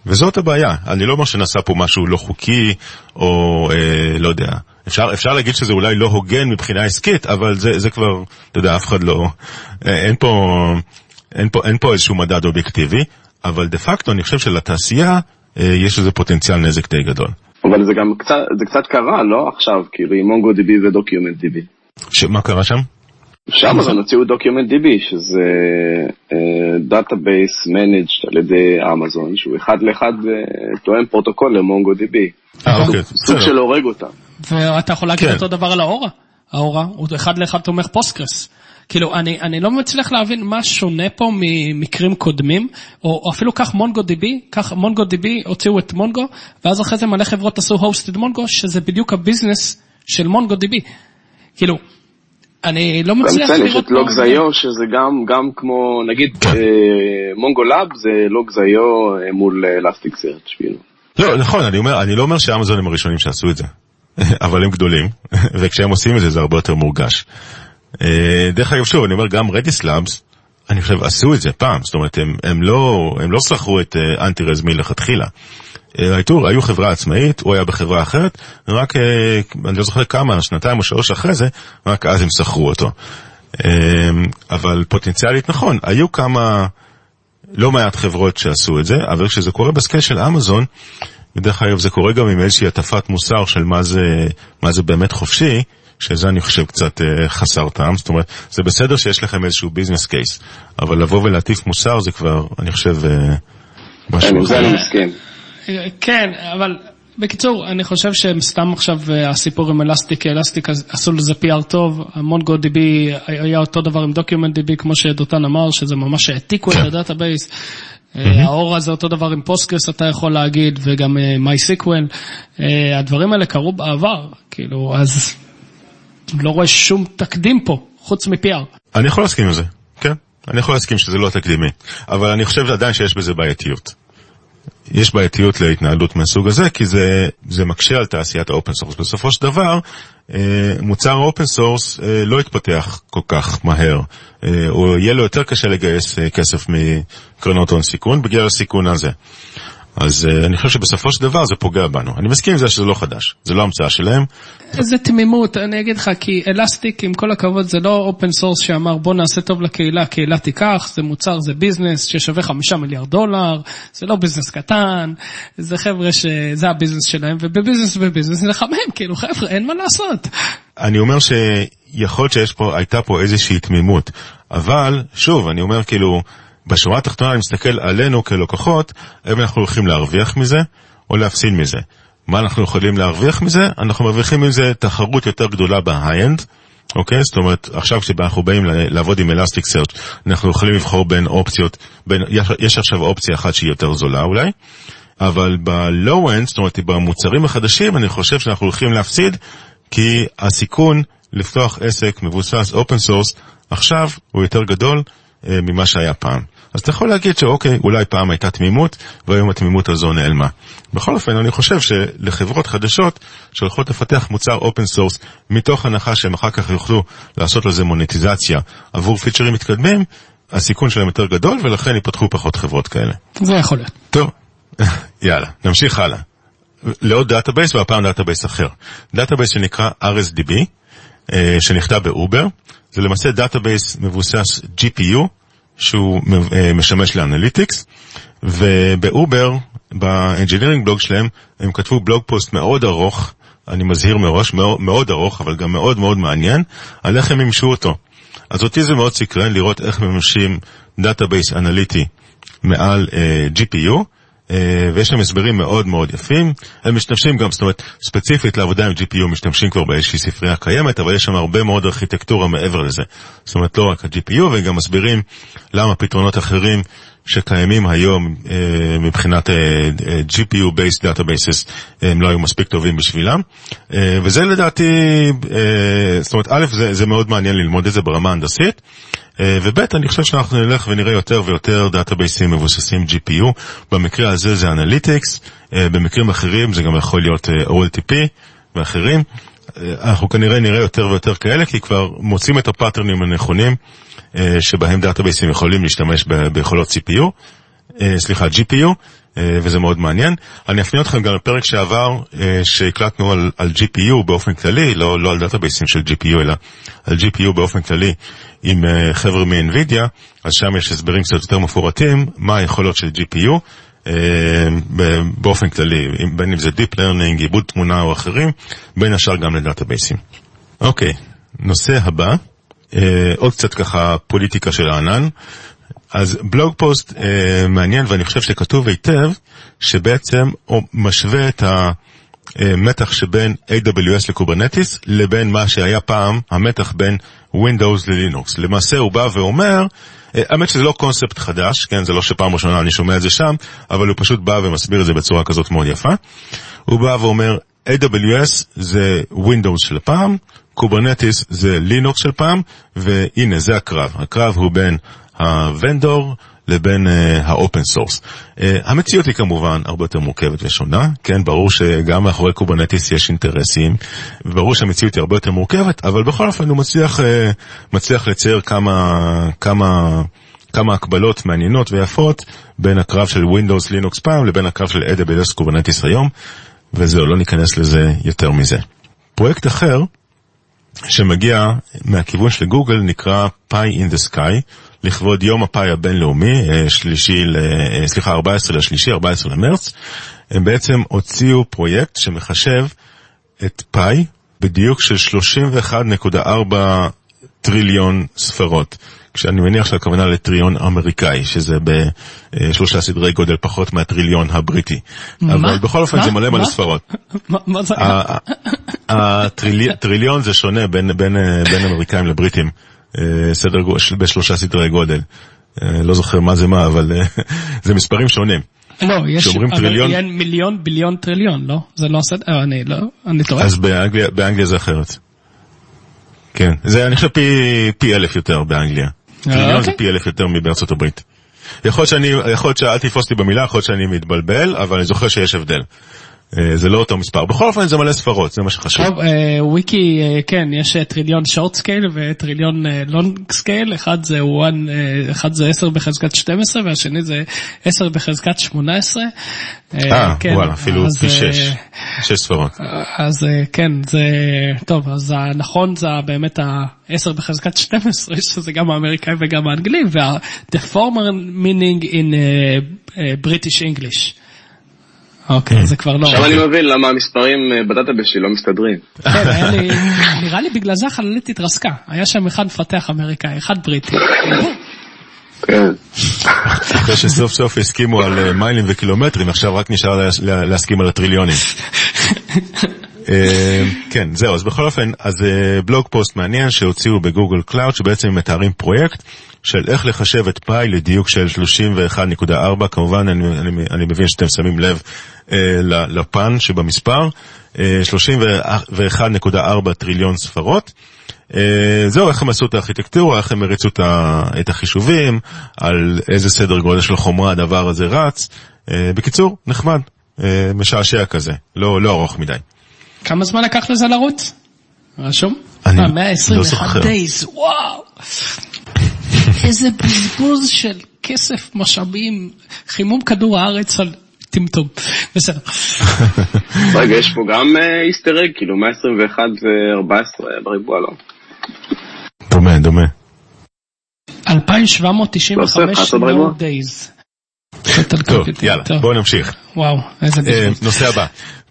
וזאת הבעיה, אני לא אומר שנעשה פה משהו לא חוקי, או אה, לא יודע, אפשר, אפשר להגיד שזה אולי לא הוגן מבחינה עסקית, אבל זה, זה כבר, אתה יודע, אף אחד לא, אין פה, אין פה, אין פה איזשהו מדד אובייקטיבי, אבל דה פקטו אני חושב שלתעשייה אה, יש איזה פוטנציאל נזק די גדול. אבל זה גם קצת, זה קצת קרה, לא עכשיו, כאילו עם MongoDB ו DocumentDB. שמה קרה שם? שם אז הם הוציאו DocumentDB, שזה database אה, managed על ידי אמזון, שהוא אחד לאחד אה, תואם פרוטוקול למונגו דיבי. אה, אוקיי, סוג של הורג אותם. ואתה יכול להגיד כן. אותו דבר על האורה. האורה הוא אחד לאחד תומך Postgres. כאילו, אני, אני לא מצליח להבין מה שונה פה ממקרים קודמים, או, או אפילו קח MongoDB, קח מונגו דיבי, הוציאו את Mongo, ואז אחרי זה מלא חברות עשו hosted Mongo, שזה בדיוק הביזנס של MongoDB. כאילו, אני לא מצליח לראות... יש את לוגזיו, שזה גם, גם כמו, נגיד, כן. אה, מונגו לאב זה לוגזיו אה, מול אלסטיק אה, סרט, כאילו. לא, נכון, אני, אומר, אני לא אומר שאמזון הם הראשונים שעשו את זה, אבל הם גדולים, וכשהם עושים את זה זה הרבה יותר מורגש. אה, דרך אגב, שוב, אני אומר, גם רדיס לאבס, אני חושב, עשו את זה פעם, זאת אומרת, הם, הם לא, הם לא שכרו את אה, אנטי רז מלכתחילה. אה, היו, היו חברה עצמאית, הוא היה בחברה אחרת, רק, אני לא זוכר כמה, שנתיים או שלוש אחרי זה, רק אז הם שכרו אותו. אבל פוטנציאלית נכון, היו כמה, לא מעט חברות שעשו את זה, אבל כשזה קורה בסקייל של אמזון, ודרך אגב זה קורה גם עם איזושהי הטפת מוסר של מה זה, מה זה באמת חופשי, שזה אני חושב קצת אה, חסר טעם, זאת אומרת, זה בסדר שיש לכם איזשהו ביזנס קייס, אבל לבוא ולהטיף מוסר זה כבר, אני חושב, אה, משהו אחר. אני מסכים. כן, אבל בקיצור, אני חושב שהם סתם עכשיו אה, הסיפור עם Elastic, Elastic עשו לזה PR טוב, ה MongoDB היה אותו דבר עם DocumentDB, כמו שדותן אמר, שזה ממש העתיקו את כן. ה database. Aurora זה אותו דבר עם Postgres אתה יכול להגיד, וגם MySQL. הדברים האלה קרו בעבר, כאילו, אז לא רואה שום תקדים פה, חוץ מ-PR. אני יכול להסכים עם זה, כן. אני יכול להסכים שזה לא תקדימי, אבל אני חושב עדיין שיש בזה בעייתיות. יש בעייתיות להתנהלות מהסוג הזה, כי זה, זה מקשה על תעשיית ה open source. בסופו של דבר, אה, מוצר ה open source אה, לא יתפתח כל כך מהר, אה, או יהיה לו יותר קשה לגייס כסף מקרנות הון סיכון בגלל הסיכון הזה. אז אה, אני חושב שבסופו של דבר זה פוגע בנו. אני מסכים עם זה שזה לא חדש, זה לא המצאה שלהם. איזה תמימות, אני אגיד לך, כי Elastic, עם כל הכבוד, זה לא open source שאמר בוא נעשה טוב לקהילה, הקהילה תיקח, זה מוצר, זה ביזנס ששווה חמישה מיליארד דולר, זה לא ביזנס קטן, זה חבר'ה שזה הביזנס שלהם, ובביזנס ובביזנס נלחמים, כאילו חבר'ה, אין מה לעשות. אני אומר שיכול להיות שהייתה פה איזושהי תמימות, אבל שוב, אני אומר כאילו, בשורה התחתונה אני מסתכל עלינו כלקוחות, האם אנחנו הולכים להרוויח מזה או להפסיד מזה. מה אנחנו יכולים להרוויח מזה? אנחנו מרוויחים מזה תחרות יותר גדולה ב high-end. אוקיי? זאת אומרת, עכשיו כשאנחנו באים לעבוד עם Elasticsearch אנחנו יכולים לבחור בין אופציות, בין, יש, יש עכשיו אופציה אחת שהיא יותר זולה אולי, אבל ב-low-end, זאת אומרת, במוצרים החדשים, אני חושב שאנחנו הולכים להפסיד, כי הסיכון לפתוח עסק מבוסס open source עכשיו הוא יותר גדול אה, ממה שהיה פעם. אז אתה יכול להגיד שאוקיי, אולי פעם הייתה תמימות, והיום התמימות הזו נעלמה. בכל אופן, אני חושב שלחברות חדשות שהולכות לפתח מוצר open source, מתוך הנחה שהם אחר כך יוכלו לעשות לזה מוניטיזציה עבור פיצ'רים מתקדמים, הסיכון שלהם יותר גדול, ולכן ייפתחו פחות חברות כאלה. זה יכול להיות. טוב, יאללה, נמשיך הלאה. לעוד database, והפעם database אחר. database שנקרא AresDB, אה, שנכתב באובר, זה למעשה database מבוסס GPU, שהוא אה, משמש ל analytics, ובאובר, ב engineering blog שלהם, הם כתבו בלוג פוסט מאוד ארוך, אני מזהיר מראש, מאוד, מאוד ארוך, אבל גם מאוד מאוד מעניין, על איך הם מימשו אותו. אז אותי זה מאוד סקרן לראות איך ממשים database אנליטי מעל אה, אה, GPU, אה, ויש שם הסברים מאוד מאוד יפים. הם משתמשים גם, זאת אומרת, ספציפית לעבודה עם GPU משתמשים כבר באיזושהי ספרייה קיימת, אבל יש שם הרבה מאוד ארכיטקטורה מעבר לזה. זאת אומרת, לא רק ה-GPU, וגם מסבירים למה פתרונות אחרים שקיימים היום אה, מבחינת אה, GPU-based databases הם לא היו מספיק טובים בשבילם. וזה לדעתי, זאת אומרת, א', זה, זה מאוד מעניין ללמוד את זה ברמה הנדסית. אה, וב' אני חושב שאנחנו נלך ונראה יותר ויותר דאטאבייסים מבוססים GPU, במקרה הזה זה analytics, אה, במקרים אחרים זה גם יכול להיות אה, OLTP ואחרים. אנחנו כנראה נראה יותר ויותר כאלה, כי כבר מוצאים את הפאטרנים הנכונים שבהם דאטאבייסים יכולים להשתמש ביכולות CPU, סליחה, GPU, וזה מאוד מעניין. אני אפנה אתכם גם לפרק שעבר, שהקלטנו על, על GPU באופן כללי, לא, לא על דאטאבייסים של GPU, אלא על GPU באופן כללי, עם אה, חבר'ה מ-NVIDIA, אז שם יש הסברים קצת יותר מפורטים, מה היכולות של GPU, אה, באופן כללי, בין אם זה Deep Learning, עיבוד תמונה או אחרים, בין השאר גם לדאטאבייסים. אוקיי, נושא הבא, אה, עוד קצת ככה פוליטיקה של הענן. אז בלוג פוסט אה, מעניין ואני חושב שכתוב היטב, שבעצם הוא משווה את ה... מתח שבין AWS ל Kubernetes לבין מה שהיה פעם המתח בין Windows ללינוקס. למעשה הוא בא ואומר, אה, האמת שזה לא קונספט חדש, כן, זה לא שפעם ראשונה אני שומע את זה שם, אבל הוא פשוט בא ומסביר את זה בצורה כזאת מאוד יפה. הוא בא ואומר, AWS זה Windows של פעם, Kubernetes זה לינוקס של פעם, והנה זה הקרב. הקרב הוא בין ה vendor לבין ה open אה, source. אה, המציאות היא כמובן הרבה יותר מורכבת ושונה, כן, ברור שגם מאחורי Kubernetes יש אינטרסים, וברור שהמציאות היא הרבה יותר מורכבת, אבל בכל אופן הוא מצליח, אה, מצליח לצייר כמה, כמה, כמה הקבלות מעניינות ויפות בין הקרב של Windows Linux פעם לבין הקרב של AWS Kubernetes היום, וזהו, לא ניכנס לזה יותר מזה. פרויקט אחר, שמגיע מהכיוון של גוגל נקרא Pi in the Sky, לכבוד יום הפאי הבינלאומי, אה, שלישי, אה, סליחה, 14 לשלישי, 14 למרץ, הם בעצם הוציאו פרויקט שמחשב את פאי בדיוק של 31.4 טריליון ספרות. כשאני מניח שהכוונה לטריליון אמריקאי, שזה בשלושה סדרי גודל פחות מהטריליון הבריטי. מה? אבל בכל אופן מה? זה מלא מלא ספרות. מה זה? הטריליון זה שונה בין, בין, בין אמריקאים לבריטים. אה, סדר גודל, בשלושה סדרי גודל. אה, לא זוכר מה זה מה, אבל אה, זה מספרים שונים. לא, יש, טריליון... מיליון, ביליון, טריליון, לא? זה לא הסדר, אני לא, אני טועה. אז באנגליה, באנגליה זה אחרת. כן, זה אני חושב פי, פי אלף יותר באנגליה. טריליון זה אוקיי. פי אלף יותר מבארצות הברית. יכול להיות שאני, יכול להיות שאל תתפוס אותי במילה, יכול להיות שאני מתבלבל, אבל אני זוכר שיש הבדל. אה, זה לא אותו מספר. בכל אופן זה מלא ספרות, זה מה שחשוב. טוב, אה, וויקי, אה, כן, יש טריליון short scale וטריליון long scale, אחד זה 1, אחד זה 10 בחזקת 12 והשני זה 10 בחזקת 18. אה, כן, וואלה, אפילו פי 6, 6 ספרות. אז כן, זה, טוב, אז הנכון זה באמת ה-10 בחזקת 12, שזה גם האמריקאי וגם האנגלי, וה-the former meaning in uh, uh, British English. אוקיי, זה כבר לא... עכשיו אני מבין למה המספרים אה, ב database שלי לא מסתדרים. כן, היה לי... נראה לי בגלל זה החללית התרסקה. היה שם אחד מפתח אמריקאי, אחד בריטי. כן. אחרי שסוף סוף הסכימו על אה, מיילים וקילומטרים, עכשיו רק נשאר לה- לה- להסכים על הטריליונים. אה, כן, זהו, אז בכל אופן, אז אה, בלוג פוסט מעניין שהוציאו ב Google Cloud, שבעצם מתארים פרויקט של איך לחשב את פאי לדיוק של 31.4, כמובן אני, אני, אני מבין שאתם שמים לב אה, לפן שבמספר, אה, 31.4 טריליון ספרות. אה, זהו, איך הם עשו את הארכיטקטורה, איך הם הריצו את ה- את החישובים, על איזה סדר גודל של חומרה הדבר הזה רץ. אה, בקיצור, נחמד, אה, משעשע כזה, לא, לא ארוך מדי. כמה זמן לקח לזה לרוץ? רשום? אני אה, לא 121 זוכר. דייז, וואו. איזה בזבוז של כסף, משאבים, חימום כדור הארץ על טמטום. בסדר. רגע, יש פה גם איסטר אג, כאילו 121 זה 14 בריבוע, לא? דומה, דומה. 2,795 11 בריבוע? more days. טוב, יאללה, בואו נמשיך. וואו, איזה אה. נושא הבא.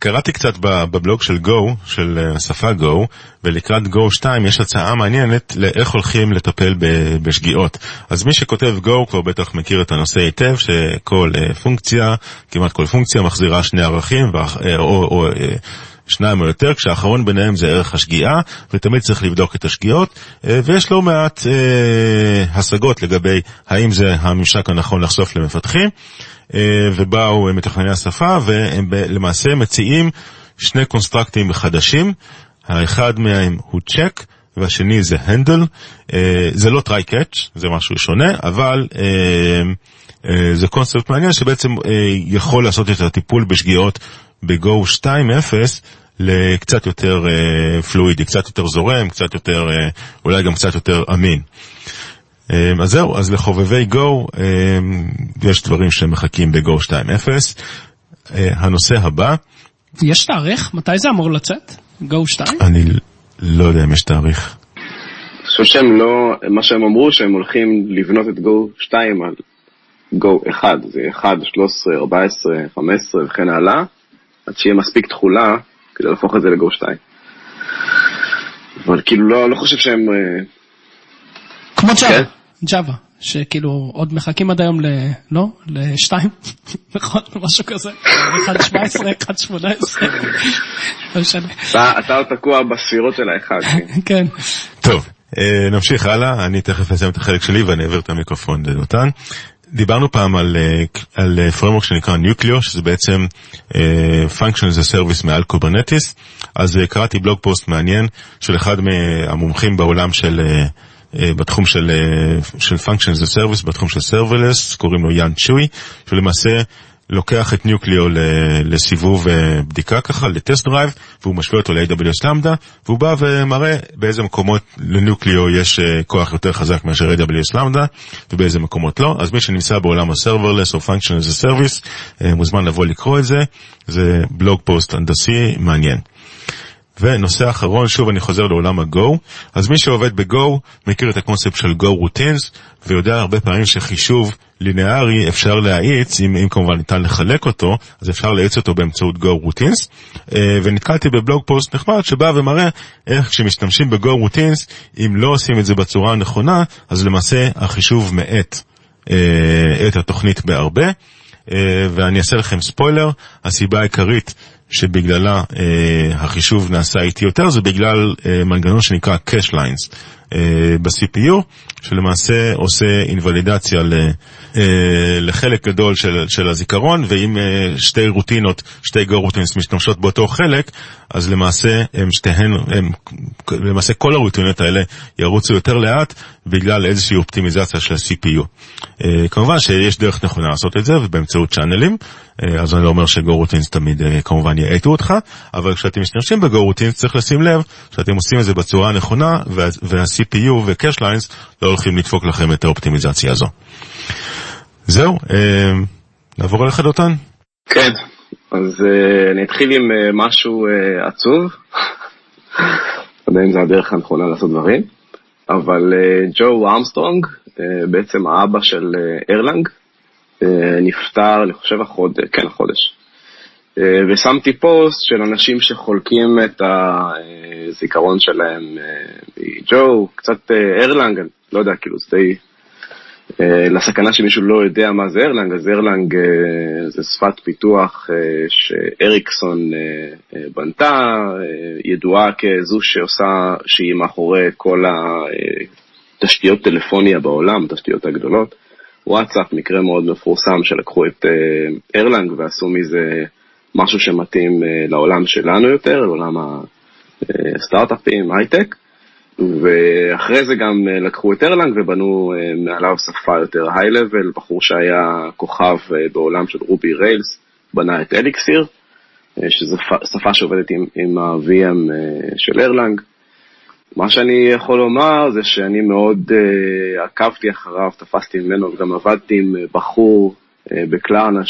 קראתי קצת בבלוג של Go, של אה, השפה Go, ולקראת Go 2 יש הצעה מעניינת לאיך הולכים לטפל בשגיאות. אז מי שכותב Go כבר בטח מכיר את הנושא היטב, שכל אה, פונקציה, כמעט כל פונקציה מחזירה שני ערכים, אה, או... או אה, שניים או יותר, כשהאחרון ביניהם זה ערך השגיאה, ותמיד צריך לבדוק את השגיאות, אה, ויש לא מעט אה, השגות לגבי האם זה הממשק הנכון לחשוף למפתחים, אה, ובאו אה, מתכנני השפה, והם למעשה מציעים שני קונסטרקטים חדשים, האחד מהם הוא צ'ק, והשני זה הנדל, אה, זה לא טרי קאץ', זה משהו שונה, אבל אה, אה, זה קונספט מעניין שבעצם אה, יכול לעשות את הטיפול בשגיאות ב-Go 2.0 לקצת יותר אה, פלואידי, קצת יותר זורם, קצת יותר, אה, אולי גם קצת יותר אמין. אה, אז זהו, אז לחובבי Go אה, יש דברים שמחכים ב-Go 2.0. אה, הנושא הבא, יש תאריך? מתי זה אמור לצאת? גו 2? אני לא יודע אם יש תאריך. אני חושב שהם לא, מה שהם אמרו שהם הולכים לבנות את גו 2 על גו 1, זה 1, 13, 14, 15 וכן הלאה, עד שיהיה מספיק תכולה כדי להפוך את זה לגו 2. אבל כאילו לא, לא חושב שהם... כמו ג'אווה, כן. ג'אווה, שכאילו עוד מחכים עד היום ל... לא? לשתיים? נכון? משהו כזה. 1.17, 1.18. לא משנה. אתה, אתה עוד תקוע בספירות של האחד. כן. טוב, אה, נמשיך הלאה, אני תכף אסיים את החלק שלי ואני אעביר את המיקרופון לדותן. דיברנו פעם על, אה, על אה, framework שנקרא Nuclio, שזה בעצם אה, Function as a Service מעל Kubernetes. אז קראתי בלוג פוסט מעניין של אחד מהמומחים בעולם של, אה, בתחום של, אה, של Function as Service, בתחום של Serverless, קוראים לו יאן צ'וי, שלמעשה לוקח את Nuclio לסיבוב אה, בדיקה ככה, ל test drive, והוא משווה אותו ל-AWS Lambda, והוא בא ומראה באיזה מקומות ל Nuclio יש אה, כוח יותר חזק מאשר AWS Lambda, ובאיזה מקומות לא. אז מי שנמצא בעולם ה-serverless או function as a service, אה, מוזמן לבוא לקרוא את זה, זה בלוג פוסט הנדסי מעניין. ונושא אחרון, שוב אני חוזר לעולם ה-Go, אז מי שעובד ב-Go מכיר את הקונספט של Go Routines, ויודע הרבה פעמים שחישוב ליניארי אפשר להאיץ, אם, אם כמובן ניתן לחלק אותו, אז אפשר להאיץ אותו באמצעות Go Routines, אה, ונתקלתי בבלוג פוסט נחמד שבא ומראה איך כשמשתמשים ב-Go Routines, אם לא עושים את זה בצורה הנכונה, אז למעשה החישוב מאט אה, את התוכנית בהרבה. אה, ואני אעשה לכם ספוילר, הסיבה העיקרית שבגללה אה, החישוב נעשה איטי יותר זה בגלל אה, מנגנון שנקרא cache lines אה, ב-CPU, שלמעשה עושה אינוולידציה ל, אה, לחלק גדול של, של הזיכרון, ואם אה, שתי רוטינות, שתי גו רוטינס משתמשות באותו חלק, אז למעשה הם שתיהן, הם, למעשה כל הרוטינות האלה ירוצו יותר לאט בגלל איזושהי אופטימיזציה של ה-CPU. אה, כמובן שיש דרך נכונה לעשות את זה, ובאמצעות צ'אנלים, אז אני לא אומר שגו רוטינס תמיד אה, כמובן יאטו אותך, אבל כשאתם משתמשים בגו רוטינס צריך לשים לב שאתם עושים את זה בצורה הנכונה, וה- וה-CPU ו-cache lines לא הולכים לדפוק לכם את האופטימיזציה הזו. זהו, אה, נעבור אליך דותן? כן, אז אני אתחיל עם משהו עצוב. לא יודע אם זה הדרך הנכונה לעשות דברים, אבל ג'ו ארמסטרונג, בעצם האבא של ארלנג, נפטר, אני חושב החודש, כן החודש. Uh, ושמתי פוסט של אנשים שחולקים את הזיכרון שלהם uh, מג'ו, קצת ארלנג, לא יודע, כאילו זה די... אה, לסכנה שמישהו לא יודע מה זה ארלנג, אז ארלנג אה, זה שפת פיתוח אה, שאריקסון בנתה, ידועה כזו שעושה, שהיא מאחורי כל התשתיות טלפוניה בעולם, התשתיות הגדולות. וואטסאפ, מקרה מאוד מפורסם שלקחו את ארלנג ועשו מזה משהו שמתאים לעולם שלנו יותר, לעולם הסטארט-אפים, הייטק. ואחרי זה גם אה, לקחו את ארלנג ובנו אה, מעליו שפה יותר היי-לבל, בחור שהיה כוכב אה, בעולם של רובי ריילס, בנה את אליקסיר, שזו שפה שעובדת עם, עם ה-VM של ארלנג. מה שאני יכול לומר זה שאני מאוד uh, עקבתי אחריו, תפסתי ממנו וגם עבדתי עם בחור uh, בקלארנה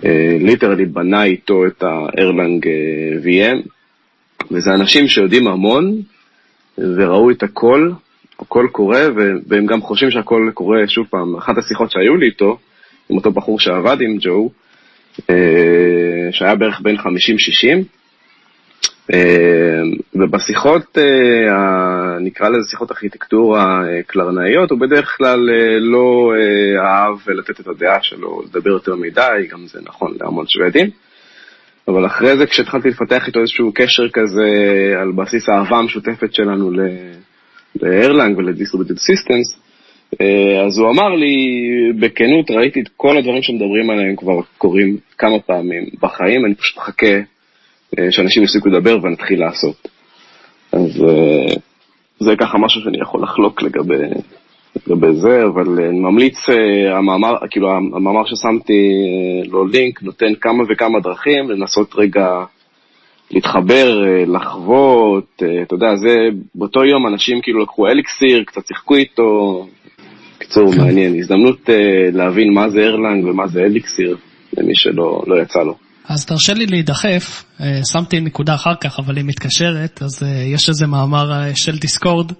שליטרלי uh, בנה איתו את הארלנג uh, VM, וזה אנשים שיודעים המון, וראו את הכל, הכל קורה, והם גם חושבים שהכל קורה, שוב פעם, אחת השיחות שהיו לי איתו, עם אותו בחור שעבד עם ג'ו, אה, שהיה בערך בין 50-60, אה, ובשיחות, אה, נקרא לזה שיחות ארכיטקטורה קלרנאיות, הוא בדרך כלל לא אהב לתת את הדעה שלו, לדבר יותר מדי, גם זה נכון להמון שוודים. אבל אחרי זה כשהתחלתי לפתח איתו איזשהו קשר כזה על בסיס האהבה המשותפת שלנו לארלנג Systems, אה, אז הוא אמר לי, בכנות, ראיתי את כל הדברים שמדברים עליהם כבר קורים כמה פעמים בחיים, אני פשוט מחכה אה, שאנשים יפסיקו לדבר ונתחיל לעשות. אז אה, זה ככה משהו שאני יכול לחלוק לגבי, לגבי זה, אבל אני ממליץ, המאמר, כאילו המאמר ששמתי לו לינק נותן כמה וכמה דרכים לנסות רגע להתחבר, לחוות, אתה יודע, זה, באותו יום אנשים כאילו לקחו אליקסיר, קצת שיחקו איתו, בקיצור. מעניין, הזדמנות להבין מה זה ארלנג ומה זה אליקסיר, למי שלא לא יצא לו. אז תרשה לי להידחף, שמתי נקודה אחר כך, אבל היא מתקשרת, אז יש איזה מאמר של דיסקורד.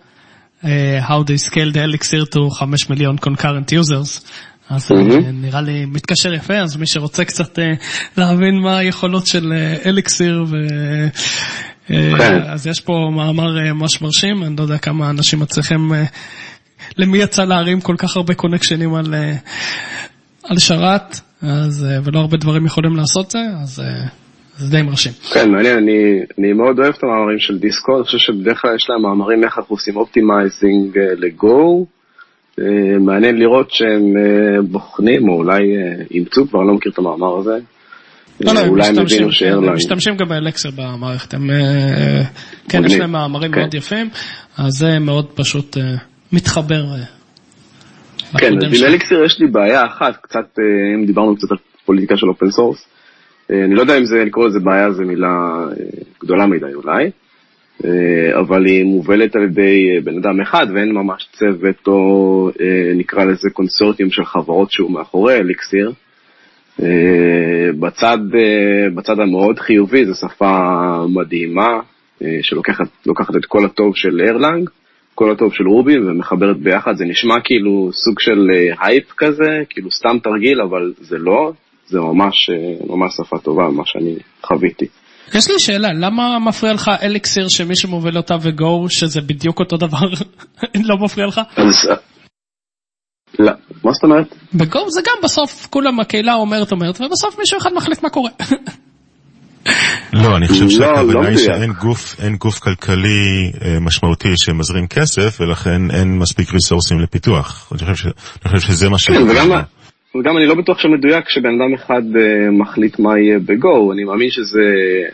how they scaled Elixir to 5 מיליון concurrent users. אז mm-hmm. נראה לי מתקשר יפה, אז מי שרוצה קצת להבין מה היכולות של אליקסיר, ו... uh, אז יש פה מאמר ממש מרשים, אני לא יודע כמה אנשים מצליחים, למי יצא להרים כל כך הרבה קונקשנים על, על שרת, אז, uh, ולא הרבה דברים יכולים לעשות זה, אז... Uh, זה די מרשים. כן, מעניין, אני, אני מאוד אוהב את המאמרים של Discord, אני חושב שבדרך כלל יש להם מאמרים איך אנחנו עושים optimizing אה, ל Go. אה, מעניין לראות שהם אה, בוחנים, או אולי אימצו, כבר לא מכיר את המאמר הזה. לא, לא, אולי הם הבינו ש Erlang... משתמשים גם באלקסר במערכת, הם, כן, יש להם מאמרים כן. מאוד יפים, אז זה מאוד פשוט מתחבר. כן, אז עם אליקסיר יש לי בעיה אחת, קצת, אם דיברנו קצת על פוליטיקה של open source, אה, אני לא יודע אם זה, לקרוא לזה בעיה זו מילה אה, גדולה מדי אולי, אה, אבל היא מובלת על ידי בן אדם אחד ואין ממש צוות או נקרא לזה קונסורטיום של חברות שהוא מאחורי אליקסיר. בצד, בצד המאוד חיובי זו שפה מדהימה שלוקחת את כל הטוב של Erlang, כל הטוב של Ruby ומחברת ביחד, זה נשמע כאילו סוג של הייפ כזה, כאילו סתם תרגיל, אבל זה לא, זה ממש, ממש שפה טובה, מה שאני חוויתי. יש לי שאלה, למה מפריע לך אליקסיר שמי שמוביל אותה ו Go, שזה בדיוק אותו דבר, לא מפריע לך? אז... לא, מה זאת אומרת? ב Go זה גם בסוף כולם הקהילה אומרת אומרת, ובסוף מישהו אחד מחליט מה קורה. לא, אני חושב לא, שהכוונה לא היא שאין גוף, אין גוף כלכלי אה, משמעותי שמזרים כסף, ולכן אין מספיק resource ים לפיתוח. אני חושב, ש, אני חושב שזה מה ש... כן, וגם, וגם אני לא בטוח שמדויק שבן אדם אחד uh, מחליט מה יהיה בגו, אני מאמין שזה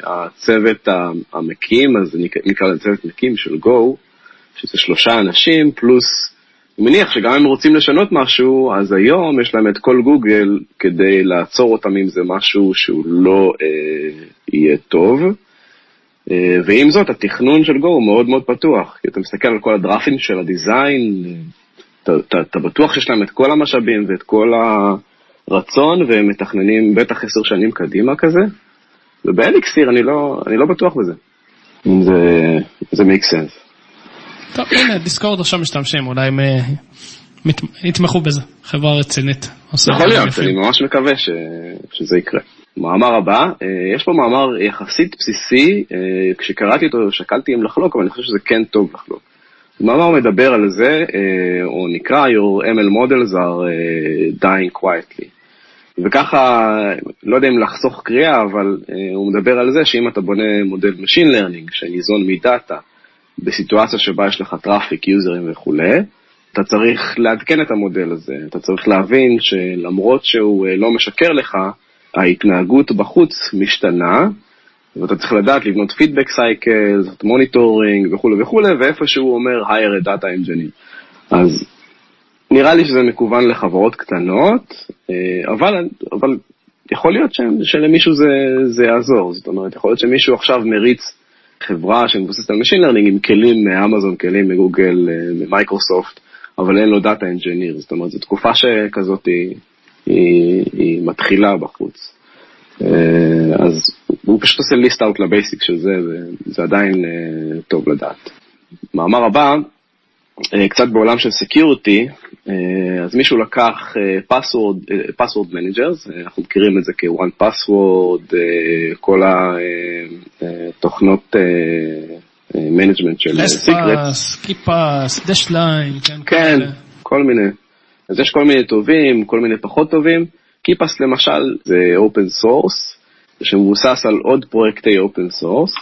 הצוות המקים, אז נקרא לזה צוות מקים של גו, שזה שלושה אנשים, פלוס, אני מניח שגם אם רוצים לשנות משהו, אז היום יש להם את כל גוגל כדי לעצור אותם אם זה משהו שהוא לא uh, יהיה טוב. Uh, ועם זאת, התכנון של גו הוא מאוד מאוד פתוח, כי אתה מסתכל על כל הדרפים של הדיזיין, אתה, אתה בטוח שיש להם את כל המשאבים ואת כל הרצון, והם מתכננים בטח עשר שנים קדימה כזה, ובאליקסיר אני לא, אני לא בטוח בזה, אם זה, זה make sense. טוב, הנה, דיסקורד עכשיו משתמשים, אולי הם אה, יתמכו בזה, חברה רצינית. יכול להיות, אני ממש מקווה ש, שזה יקרה. מאמר הבא, אה, יש פה מאמר יחסית בסיסי, אה, כשקראתי אותו שקלתי אם לחלוק, אבל אני חושב שזה כן טוב לחלוק. המאמר מדבר על זה, או נקרא Your ML models are dying quietly. וככה, לא יודע אם לחסוך קריאה, אבל הוא מדבר על זה שאם אתה בונה מודל Machine Learning שניזון מדאטה, בסיטואציה שבה יש לך traffic, user ים וכולי, אתה צריך לעדכן את המודל הזה, אתה צריך להבין שלמרות שהוא לא משקר לך, ההתנהגות בחוץ משתנה, ואתה צריך לדעת לבנות feedback cycle, monitoring וכולי וכולי, ואיפה שהוא אומר hire a data engineer. אז נראה לי שזה מכוון לחברות קטנות, אה, אבל, אבל יכול להיות שלמישהו זה, זה יעזור, זאת אומרת, יכול להיות שמישהו עכשיו מריץ חברה שמבוססת על Machine Learning עם כלים מאמזון, כלים מגוגל, אה, ממייקרוסופט, אבל אין לו Data Engineer, זאת אומרת, זו תקופה שכזאת היא, היא, היא מתחילה בחוץ. אה, אז הוא פשוט עושה list out ל basic של זה, וזה עדיין אה, טוב לדעת. מאמר הבא, קצת בעולם של security, אז מישהו לקח password managers, אנחנו מכירים את זה כ-one password, כל התוכנות management של secrets, KeePass, Dashlane, כן, כן, כל מיני. אז יש כל מיני טובים, כל מיני פחות טובים. KeePass למשל זה open source, שמבוסס על עוד פרויקטי open source,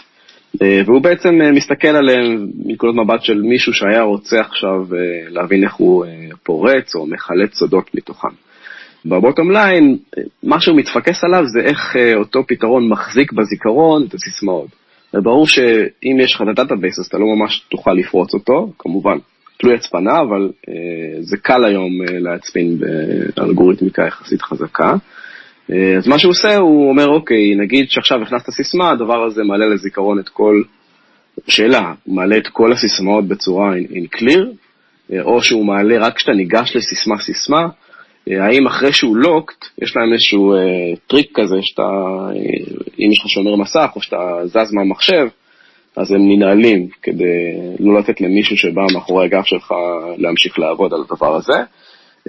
והוא בעצם אה, מסתכל עליהם מנקודת מבט של מישהו שהיה רוצה עכשיו אה, להבין איך הוא אה, פורץ או מחלץ סודות מתוכם. ב bottom line, מה שהוא מתפקס עליו זה איך אותו פתרון מחזיק בזיכרון את הסיסמאות. וברור שאם יש לך את ה database אז אתה לא ממש תוכל לפרוץ אותו, כמובן, תלוי הצפנה, אבל אה, זה קל היום אה, להצפין באלגוריתמיקה יחסית חזקה. אה, אז מה שהוא עושה, הוא אומר, אוקיי, נגיד שעכשיו הכנסת סיסמה, הדבר הזה מעלה לזיכרון את כל, שאלה, הוא מעלה את כל הסיסמאות בצורה in, in clear, אה, או שהוא מעלה רק כשאתה ניגש לסיסמה-סיסמה, אה, האם אחרי שהוא לוקט, יש להם איזשהו אה, טריק כזה, שאתה, אם יש לך שומר מסך, או שאתה זז מהמחשב, אז הם ננעלים כדי לא לתת למישהו שבא מאחורי הגב שלך להמשיך לעבוד על הדבר הזה.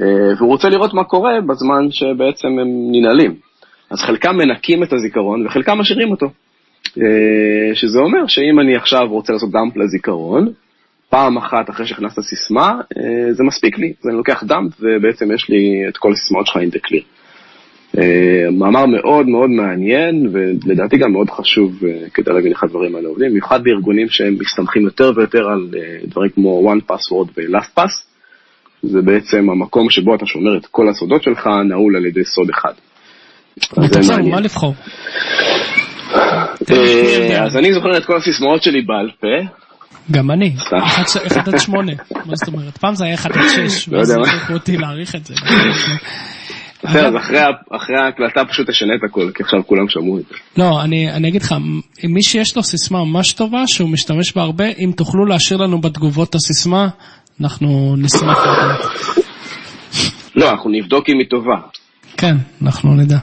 אה, והוא רוצה לראות מה קורה בזמן שבעצם הם ננעלים. אז חלקם מנקים את הזיכרון וחלקם משאירים אותו. אה, שזה אומר שאם אני עכשיו רוצה לעשות דאמפ לזיכרון, פעם אחת אחרי שהכנסת סיסמה, אה, זה מספיק לי. אז אני לוקח דאמפ ובעצם יש לי את כל הסיסמאות שלך in the clear. מאמר מאוד מאוד מעניין, ולדעתי גם מאוד חשוב כדי להבין איך הדברים האלה עובדים, במיוחד בארגונים שהם מסתמכים יותר ויותר על דברים כמו one password ו-last pass, זה בעצם המקום שבו אתה שומר את כל הסודות שלך, נעול על ידי סוד אחד. אז מה לבחור? אז אני זוכר את כל הסיסמאות שלי בעל פה. גם אני, 1 עד 8, מה זאת אומרת? פעם זה היה 1 עד 6, ואז הכריחו אותי להעריך את זה. בסדר, אז אחרי ההקלטה פשוט תשנה את הכל, כי עכשיו כולם שמעו את זה. לא, אני אגיד לך, מי שיש לו סיסמה ממש טובה, שהוא משתמש בה הרבה, אם תוכלו להשאיר לנו בתגובות את הסיסמה, אנחנו נשמח לדעת. לא, אנחנו נבדוק אם היא טובה. כן, אנחנו נדע.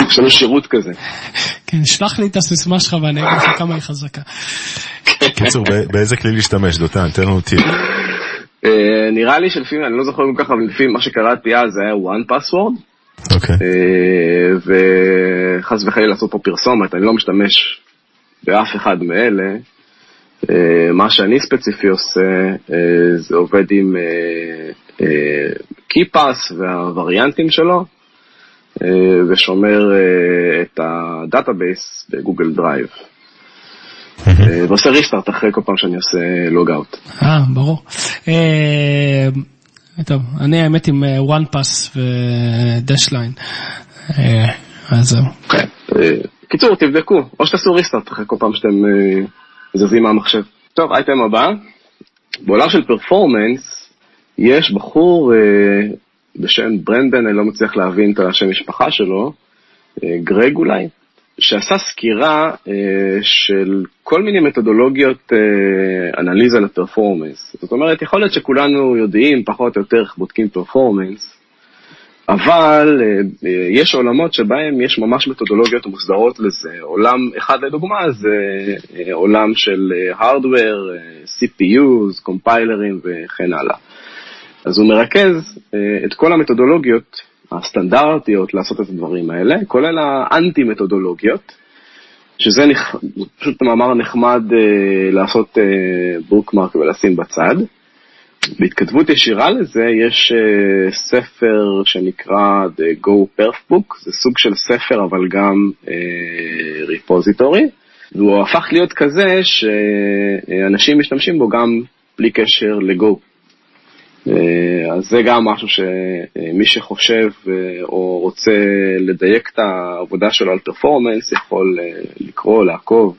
יש לנו שירות כזה. כן, שלח לי את הסיסמה שלך ואני אגיד לך כמה היא חזקה. קיצור, באיזה כלי להשתמש, דותן? תן לנו טיפ. אה, נראה לי שלפי, אני לא זוכר כל כך, אבל לפי מה שקראתי אז זה היה one password. אוקיי. אה, וחס וחלילה לעשות פה פרסומת, אני לא משתמש באף אחד מאלה. אה, מה שאני ספציפי עושה, זה עובד עם KeePass והווריאנטים שלו, ושומר את ה database ב Google Drive. אה, ועושה restart אחרי כל פעם שאני עושה log out. אה, ברור. אה, טוב, אני האמת עם One Pass ו Dashlane. אז זהו. כן. קיצור, תבדקו, או שתעשו restart אחרי כל פעם שאתם זזים מהמחשב. טוב, אייטם הבא. בעולם של performance, יש בחור בשם ברנדן, אני לא מצליח להבין את השם משפחה שלו, גרג אולי, שעשה סקירה אה, של כל מיני מתודולוגיות אה, אנליזה לפרפורמנס. זאת אומרת, יכול להיות שכולנו יודעים פחות או יותר איך בודקים פרפורמנס, אבל אה, יש עולמות שבהם יש ממש מתודולוגיות מוסדרות לזה. עולם אחד לדוגמה זה אה, עולם של הארדוור, אה, CPUs, קומפיילרים וכן הלאה. אז הוא מרכז אה, את כל המתודולוגיות הסטנדרטיות לעשות את הדברים האלה, כולל האנטי-מתודולוגיות, שזה נכ... פשוט מאמר נחמד uh, לעשות בוקמרק uh, ולשים בצד. בהתכתבות ישירה לזה יש uh, ספר שנקרא The Go Perf Book, זה סוג של ספר אבל גם ריפוזיטורי, uh, והוא הפך להיות כזה שאנשים משתמשים בו גם בלי קשר לגו. אה, אז זה גם משהו שמי שחושב אה, או רוצה לדייק את העבודה שלו על פרפורמנס יכול אה, לקרוא, לעקוב.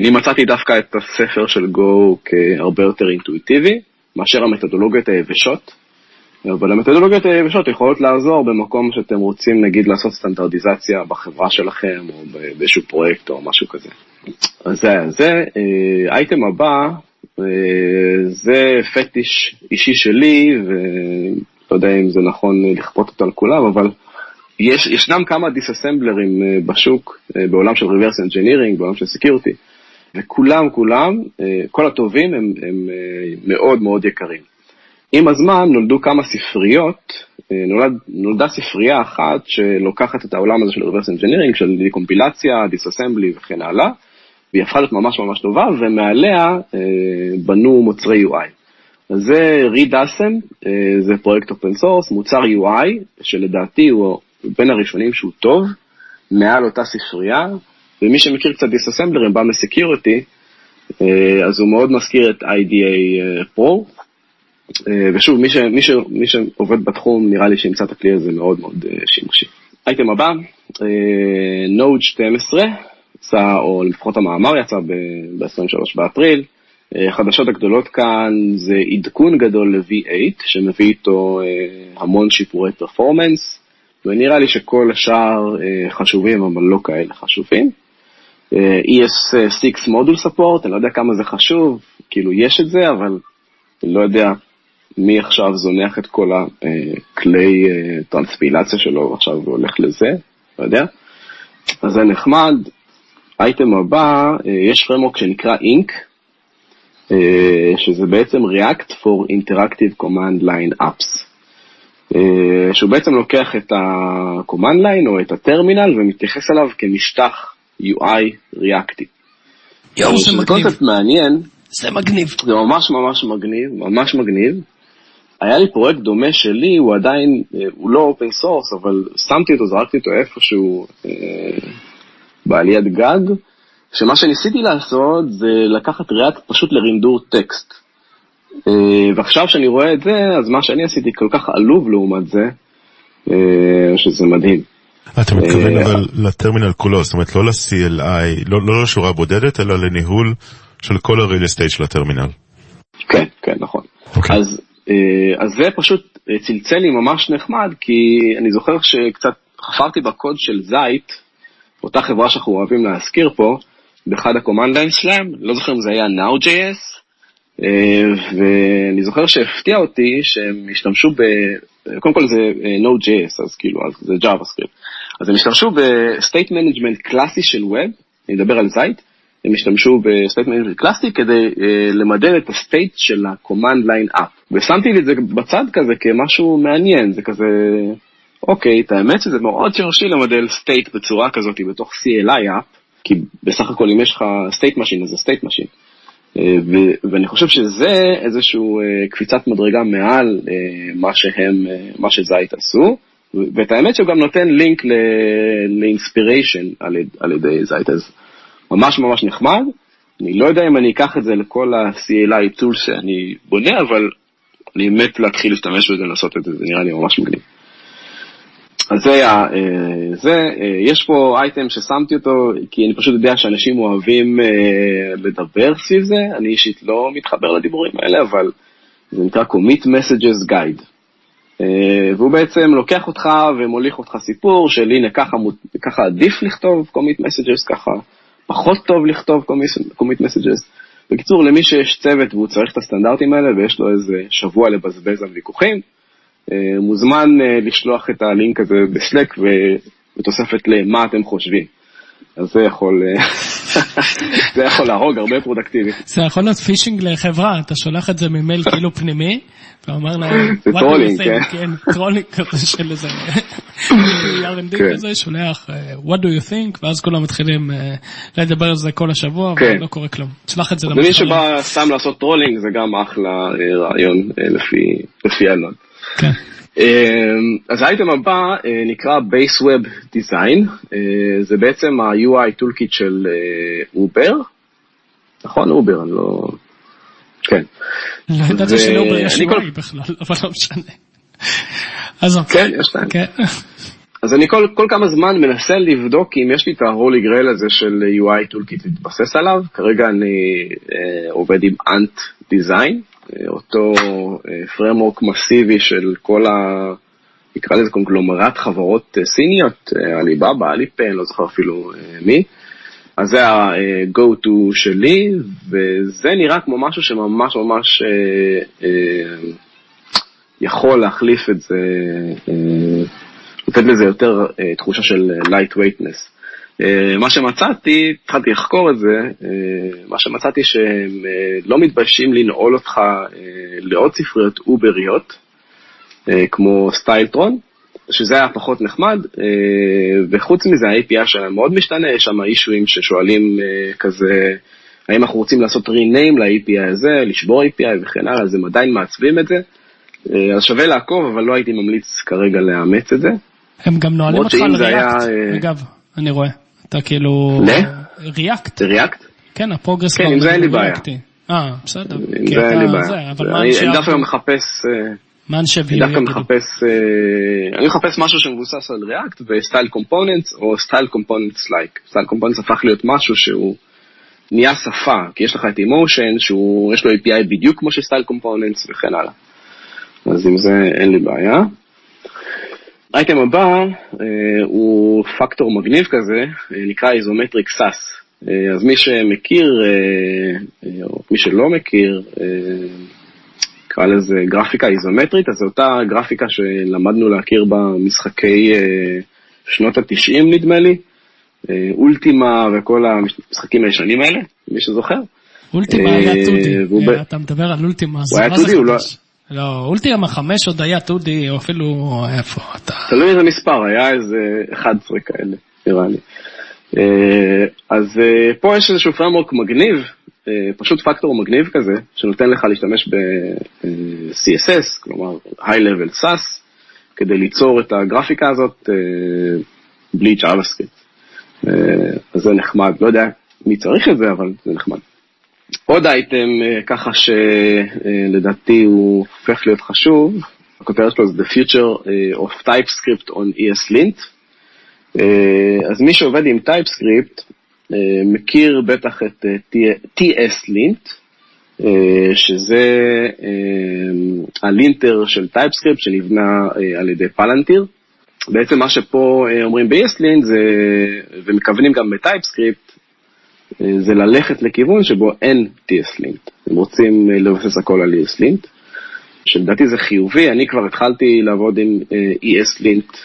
אני מצאתי דווקא את הספר של גו כהרבה יותר אינטואיטיבי מאשר המתודולוגיות היבשות, אבל המתודולוגיות היבשות יכולות לעזור במקום שאתם רוצים נגיד לעשות סטנדרטיזציה בחברה שלכם או באיזשהו פרויקט או משהו כזה. אז זה, זה, אייטם הבא זה פטיש אישי שלי, ולא יודע אם זה נכון לכפות אותו על כולם, אבל יש, ישנם כמה דיסאסמבלרים אה, בשוק, אה, בעולם של reverse engineering, בעולם של security, וכולם, כולם, אה, כל הטובים הם, הם מאוד מאוד יקרים. עם הזמן נולדו כמה ספריות, נולד, נולדה ספרייה אחת שלוקחת את העולם הזה של reverse engineering, של קומפילציה, דיסאסמבלי וכן הלאה, והיא הפכה להיות ממש ממש טובה, ומעליה אה, בנו מוצרי UI. אז זה REDasm, אה, זה פרויקט open source, מוצר UI, שלדעתי הוא בין הראשונים שהוא טוב, מעל אותה ספרייה, ומי שמכיר קצת disassembler ים בא מ security, אה, אז הוא מאוד מזכיר את IDA אה, Pro, אה, ושוב, מי, ש, מי, ש, מי שעובד בתחום, נראה לי שימצא את הכלי הזה מאוד מאוד אה, שימושי. אייטם הבא, אה, Node 12, יצא, או לפחות המאמר יצא ב-23 באפריל. החדשות אה, הגדולות כאן זה עדכון גדול ל-V8, שמביא איתו אה, המון שיפורי פרפורמנס, ונראה לי שכל השאר אה, חשובים, אבל לא כאלה חשובים. ES6 מודול ספורט, אני לא יודע כמה זה חשוב, כאילו יש את זה, אבל אני לא יודע מי עכשיו זונח את כל הכלי טרנספילציה שלו ועכשיו הוא הולך לזה, לא יודע. אז זה נחמד, האייטם הבא, אה, יש פרמוק שנקרא אה, שזה בעצם React for Interactive Command Line Apps, אה, שהוא בעצם לוקח את ה-command line או את הטרמינל ומתייחס אליו כמשטח UI ריאקטי. יואו, זה מגניב. זה קונספט מעניין. זה מגניב. זה ממש ממש מגניב, ממש מגניב. היה לי פרויקט דומה שלי, הוא עדיין, הוא לא open source, אבל שמתי אותו, זרקתי אותו איפשהו בעליית גג, שמה שניסיתי לעשות זה לקחת React פשוט לרינדור טקסט. אה, ועכשיו שאני רואה את זה, אז מה שאני עשיתי כל כך עלוב לעומת זה, אה, שזה מדהים. אתה מתכוון אה, אבל לטרמינל כולו, זאת אומרת לא ל-CLI, לא, לא לשורה בודדת, אלא לניהול של כל ה-real estate של הטרמינל. כן, כן, נכון. אוקיי. אז, אז זה פשוט צלצל לי ממש נחמד, כי אני זוכר שקצת חפרתי בקוד של זית, אותה חברה שאנחנו אוהבים להזכיר פה, באחד lines שלהם, לא זוכר אם זה היה Now.js, אה, ואני זוכר שהפתיע אותי שהם השתמשו ב... קודם כל זה אה, Node.js, אז כאילו, אז זה JavaScript. אז הם השתמשו ב-state management קלאסי של Web, אני מדבר על זית, הם השתמשו ב-state management קלאסי כדי uh, למדל את ה-state של ה-command line up. ושמתי לי את זה בצד כזה כמשהו מעניין, זה כזה אוקיי, את האמת שזה מאוד שורשי למודל state בצורה כזאת בתוך CLI אפ, כי בסך הכל אם יש לך state machine אז זה state machine. אה, ואני חושב שזה איזשהו אה, קפיצת מדרגה מעל אה, מה שהם, מה שזית עשו, ואת האמת שהוא גם נותן לינק לאינספיריישן על ידי זית, אז ממש ממש נחמד. אני לא יודע אם אני אקח את זה לכל ה-CLI טול שאני בונה, אבל אני מת להתחיל להשתמש בזה, לעשות את זה, זה נראה לי ממש מגניב. אז זה היה, אה, זה, אה, יש פה אייטם ששמתי אותו, כי אני פשוט יודע שאנשים אוהבים אה, לדבר סביב זה, אני אישית לא מתחבר לדיבורים האלה, אבל זה נקרא commit messages guide. והוא בעצם לוקח אותך ומוליך אותך סיפור של הנה ככה, ככה עדיף לכתוב commit messages, ככה פחות טוב לכתוב commit messages. בקיצור, למי שיש צוות והוא צריך את הסטנדרטים האלה ויש לו איזה שבוע לבזבז על ויכוחים, אה, מוזמן אה, לשלוח את הלינק הזה בסלק ובתוספת למה אתם חושבים. אז זה יכול, אה, זה יכול להרוג הרבה פרודקטיבי. זה יכול להיות פישינג לחברה, אתה שולח את זה ממייל כאילו פנימי, ואומר להם, זה "What do you טרולינג, think?" כן. כן, טרולינג כזה של איזה R&D כן. כזה, שולח, אה, what do you think, ואז כולם מתחילים אה, לדבר על זה כל השבוע, כן. ולא קורה כלום. תשלח את זה למתחרים. שבא סתם לעשות טרולינג זה גם אחלה אה, רעיון לפי אלון. כן. אמ, אז האייטם הבא אה, נקרא Base Web Design, אה, זה בעצם ה-UI Toolkit של אה, אובר, נכון אובר, אני לא... כן. לא ידעתי שלאובר יש UI בכלל, אבל לא משנה. אז כן, יש להם. כן. אז אני כל, כל כמה זמן מנסה לבדוק אם יש לי את ה-Holy Grail הזה של UI Toolkit להתבסס עליו. כרגע אני אה, עובד עם Ant Design, אה, אותו אה, framework מסיבי של כל ה... נקרא לזה קונגלומרט חברות אה, סיניות, אה, עליבאבא, עליפיי, לא זוכר אפילו אה, מי. אז זה ה-go to שלי, וזה נראה כמו משהו שממש ממש אה, אה, יכול להחליף את זה, אה, לתת לזה יותר אה, תחושה של light weightness. אה, מה שמצאתי, התחלתי לחקור את זה, אה, מה שמצאתי שהם אה, לא מתביישים לנעול אותך אה, לעוד ספריות אובריות, אה, כמו סטיילטרון, שזה היה פחות נחמד, אה, וחוץ מזה ה-API שלהם מאוד משתנה, יש שם אישויים ששואלים אה, כזה, האם אנחנו רוצים לעשות rename ל-API הזה, לשבור API וכן הלאה, אז הם עדיין מעצבים את זה. אה, אז שווה לעקוב, אבל לא הייתי ממליץ כרגע לאמץ את זה. הם גם נועלים אותך על היה, ריאקט, אה, אגב, אני רואה. אתה כאילו... ל? ריאקט. ריאקט? כן, הפרוגרס כן, עם זה אין לי בעיה. אה, בסדר. עם כי זה אין לי בעיה. זה, אבל מה אני אנשי אני דווקא מחפש... אה, מה אנשי אני Vue דווקא? מחפש, אה, אני מחפש משהו שמבוסס על React ו styled components או styled components like. styled components הפך להיות משהו שהוא נהיה שפה, כי יש לך את Emotion שיש לו API בדיוק כמו של styled components וכן הלאה. אז עם זה אין לי בעיה. האייטם הבא אה, הוא פקטור מגניב כזה, אה, נקרא isometric SaaS. אה, אז מי שמכיר, אה, אה, או מי שלא מכיר, אה, נקרא לזה גרפיקה איזומטרית, אז זו אותה גרפיקה שלמדנו להכיר במשחקי אה, שנות התשעים נדמה לי, אה, אולטימה וכל המשחקים הישנים האלה, מי שזוכר. אולטימה אה, היה טודי. והוא ב- אה, אתה מדבר על אולטימה. הוא היה מה זה טודי? הוא לא- לא, אולטימה 5 עוד היה טודי, או אפילו איפה אתה. תלוי איזה מספר, היה איזה 11 כאלה, נראה לי. אה, אז אה, פה יש איזשהו framework מגניב, אה, פשוט פקטור מגניב כזה, שנותן לך להשתמש ב-CSS, כלומר High-Level SAS, כדי ליצור את הגרפיקה הזאת בלי JavaScript. אז זה נחמד, לא יודע מי צריך את זה, אבל זה נחמד. עוד אייטם אה, ככה שלדעתי הוא הופך להיות חשוב, הכותרת שלו זה The Future אה, of TypeScript on ESLint. אה, אז מי שעובד עם TypeScript מכיר בטח את TS-Lint, שזה הלינטר של TypeScript שנבנה על ידי פלנטיר. בעצם מה שפה אומרים ב-ESLint זה, ומכוונים גם ב-TypeScript, זה ללכת לכיוון שבו אין TS-Lint. הם רוצים אה, לבסס הכל על ES-Lint, שלדעתי זה חיובי, אני כבר התחלתי לעבוד עם אה, ES-Lint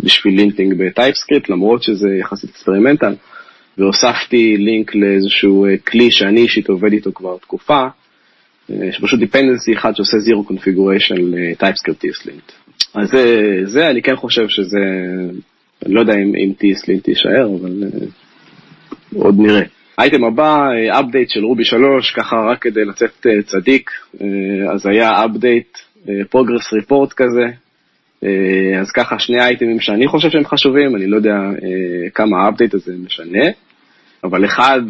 בשביל linting ב TypeScript, למרות שזה יחסית experimental, והוספתי לינק לאיזשהו אה, כלי שאני אישית עובד איתו כבר תקופה, אה, שפשוט dependency אחד שעושה zero configuration ל TypeScript ESLint. אז זה, זה, אני כן חושב שזה, אני לא יודע אם, אם TSLint יישאר, אבל אה, עוד נראה. האייטם הבא, update של Ruby 3, ככה רק כדי לצאת אה, צדיק, אה, אז היה update, progress report כזה, אה, אז ככה שני אייטמים שאני חושב שהם חשובים, אני לא יודע אה, כמה ה update הזה משנה, אבל אחד,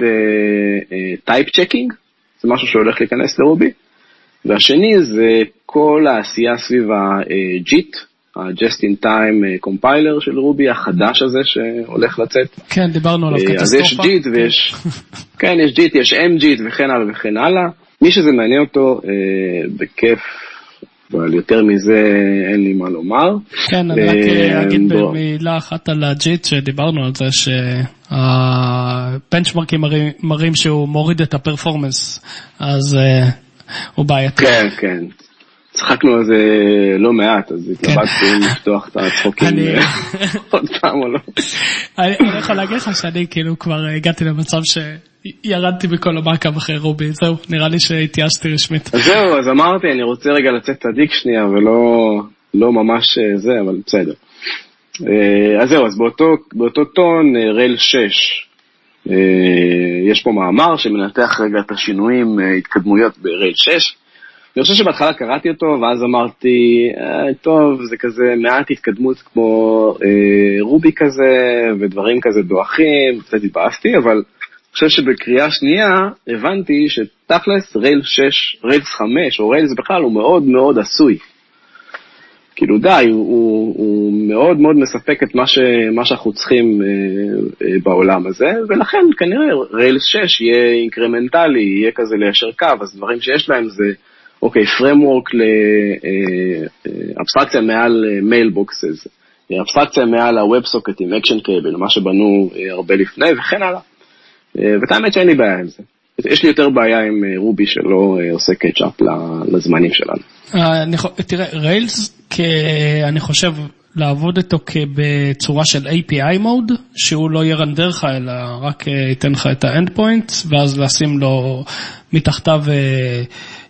type checking, זה משהו שהולך להיכנס ל Ruby, והשני זה כל העשייה סביב ה-JIT, ה-Just in Time Compiler של Ruby החדש הזה שהולך לצאת. כן, דיברנו עליו אה, אז יש קטסטרופה. JIT ויש, כן, יש JIT, יש MJIT וכן הלאה וכן הלאה. מי שזה מעניין אותו, אה, בכיף, אבל יותר מזה אין לי מה לומר. כן, אני רק אה, אגיד. במילה אחת על הג'יט שדיברנו על זה שהבנצ'מרקים מראים- שהוא מוריד את הפרפורמנס, אז אה, הוא בעייתי. כן, כן. צחקנו על זה לא מעט, אז התלבטתי אם לפתוח את הצחוקים אני- עוד פעם או לא. אני יכול להגיד לך שאני כאילו כבר הגעתי למצב שירדתי מכל המעקב אחרי רובי, זהו, נראה לי שהתייאשתי רשמית. אז זהו, אז אמרתי, אני רוצה רגע לצאת צדיק שנייה, ולא לא ממש אה, זה, אבל בסדר. אה, אז זהו, אז באותו, טון, אה, רייל 6, אה, יש פה מאמר שמנתח רגע את השינויים, אה, התקדמויות ברייל 6. אני חושב שבהתחלה קראתי אותו, ואז אמרתי, אה, טוב, זה כזה מעט התקדמות כמו אה, רובי כזה, ודברים כזה דועכים, קצת התבאסתי, אבל אני חושב שבקריאה שנייה הבנתי שתכלס Rails 6, Rails 5 או Rails בכלל הוא מאוד מאוד עשוי. כאילו די, הוא, הוא, הוא מאוד מאוד מספק את מה, ש, מה שאנחנו צריכים אה, אה, בעולם הזה, ולכן כנראה Rails 6 יהיה אינקרמנטלי, יהיה כזה ליישר קו, אז דברים שיש להם זה, אוקיי, framework לאבסטרקציה מעל mailboxes, אבסטרקציה מעל ה-WebSocket עם Action Cable, מה שבנו אה, הרבה לפני וכן הלאה. אה, ואת האמת שאין לי בעיה עם זה. יש לי יותר בעיה עם אה, Ruby שלא אה, עושה catch up לזמנים שלנו. אה, תראה, Rails, אני חושב לעבוד איתו בצורה של API mode, שהוא לא ירנדר לך, אלא רק אה, ייתן לך endpoint, ואז לשים לו מתחתיו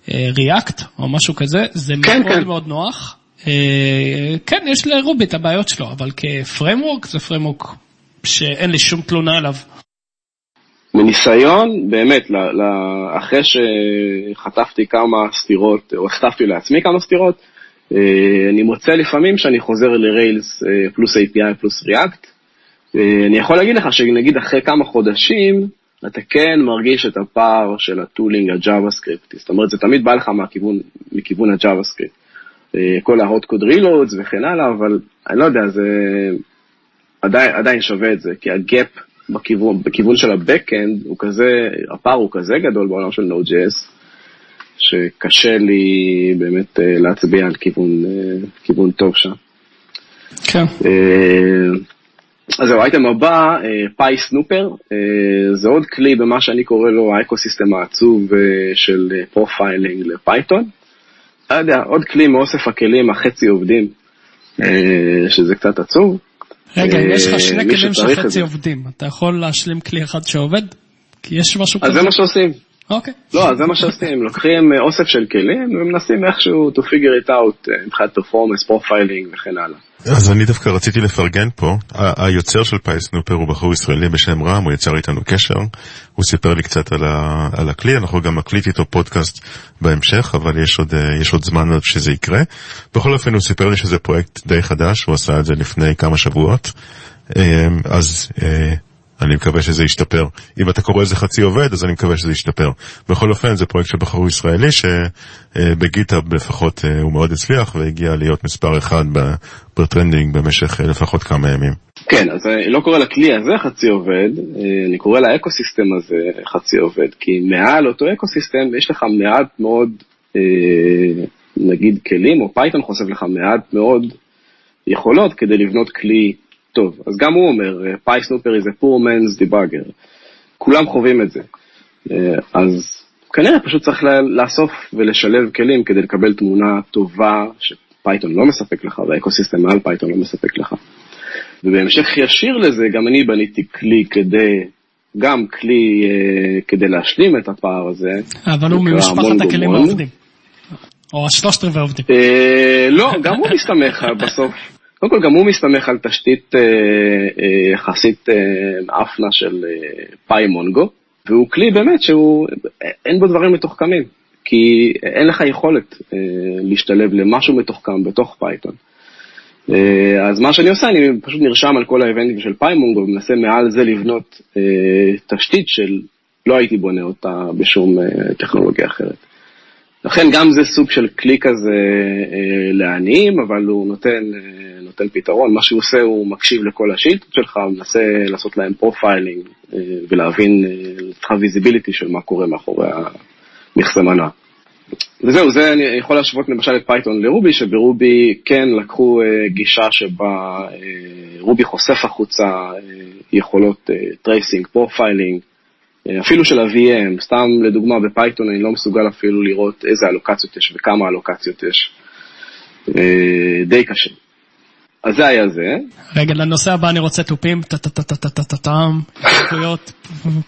React או משהו כזה, זה כן, מאוד כן. מאוד נוח. אה, כן, יש ל Ruby את הבעיות שלו, אבל כ framework זה framework שאין לי שום תלונה עליו. מניסיון, באמת, אחרי שחטפתי כמה סטירות, או אספתי לעצמי כמה סטירות, אה, אני מוצא לפעמים שאני חוזר ל Rails אה, פלוס API פלוס React. אה, אני יכול להגיד לך שנגיד אחרי כמה חודשים, אתה כן מרגיש את הפער של ה tooling ה JavaScript. זאת אומרת, זה תמיד בא לך מהכיוון, מכיוון ה JavaScript. אה, כל ה-hot code reloads וכן הלאה, אבל אני לא יודע, זה עדיין, עדיין שווה את זה, כי ה gap בכיוון, בכיוון של ה-Backend הוא כזה, הפער הוא כזה גדול בעולם של Node.js, שקשה לי באמת אה, להצביע על כיוון, אה, כיוון טוב שם. כן. אה, אז זהו, האייטם הבא, PySnooper, זה עוד כלי במה שאני קורא לו ה ecosystem העצוב אה, של profiling ל Python. לא יודע, עוד כלי מאוסף הכלים החצי עובדים, אה, שזה קצת עצוב. רגע, אם אה, יש לך שני כלים שחצי זה. עובדים, אתה יכול להשלים כלי אחד שעובד? כי יש משהו אז כזה. זה מה שעושים. אוקיי. לא, זה מה שעושים, לוקחים אה, אוסף של כלים ומנסים איכשהו to figure it out אה, מבחינת performance, profiling וכן הלאה. אז אני דווקא רציתי לפרגן פה, היוצר של PySnooper הוא בחור ישראלי בשם רם, הוא יצר איתנו קשר, הוא סיפר לי קצת על, ה, על הכלי, אנחנו גם נקליט איתו פודקאסט בהמשך, אבל יש עוד, אה, יש עוד זמן עד שזה יקרה. בכל אופן הוא סיפר לי שזה פרויקט די חדש, הוא עשה את זה לפני כמה שבועות, אז אני מקווה שזה ישתפר. אם אתה קורא לזה חצי עובד, אז אני מקווה שזה ישתפר. בכל אופן, זה פרויקט של בחור ישראלי שב GitHub לפחות אה, הוא מאוד הצליח והגיע להיות מספר אחד ב trending במשך אה, לפחות כמה ימים. כן, אז אני לא קורא לכלי הזה חצי עובד, אה, אני קורא ל ecosystem הזה חצי עובד, כי מעל אותו ecosystem יש לך מעט מאוד, אה, נגיד כלים, או Python חושף לך מעט מאוד יכולות כדי לבנות כלי טוב. אז גם הוא אומר, PySnooper is a poor man's debugger. כולם חווים את זה. אה, אז כנראה פשוט צריך לאסוף ולשלב כלים כדי לקבל תמונה טובה ש Python לא מספק לך, וה ecosystem מעל Python לא מספק לך. ובהמשך ישיר לזה, גם אני בניתי כלי כדי, גם כלי אה, כדי להשלים את הפער הזה. אבל הוא ממשפחת הכלים. העובדים. או השלושת רבעי עובדים. אה, לא, גם הוא מסתמך על- בסוף. קודם כל, גם הוא מסתמך על תשתית אה, אה, יחסית אה, עפנה של PyMongo, והוא כלי באמת שהוא, אין בו דברים מתוחכמים, כי אין לך יכולת להשתלב למשהו מתוחכם בתוך Python. אז מה שאני עושה, אני פשוט נרשם על כל ה events של PyMongo ומנסה מעל זה לבנות אה, תשתית שלא הייתי בונה אותה בשום אה, טכנולוגיה אחרת. לכן גם זה סוג של כלי כזה אה, לעניים, אבל הוא נותן, אה, נותן פתרון. מה שהוא עושה, הוא מקשיב לכל השאילתות שלך, מנסה לעשות להם profiling אה, ולהבין, אה, לתת לך visibility של מה קורה מאחורי המכסה מנוע. וזהו, זה אני יכול להשוות למשל את Python ל Ruby, שב Ruby כן לקחו אה, גישה שבה אה, Ruby חושף החוצה אה, יכולות tracing, profiling, אה, אפילו של ה-VM, סתם לדוגמה ב Python אני לא מסוגל אפילו לראות איזה אלוקציות יש וכמה אלוקציות יש. אה, די קשה. אז זה היה זה. רגע, לנושא הבא אני רוצה תופים, טה-טה-טה-טה-טה-טם, זכויות,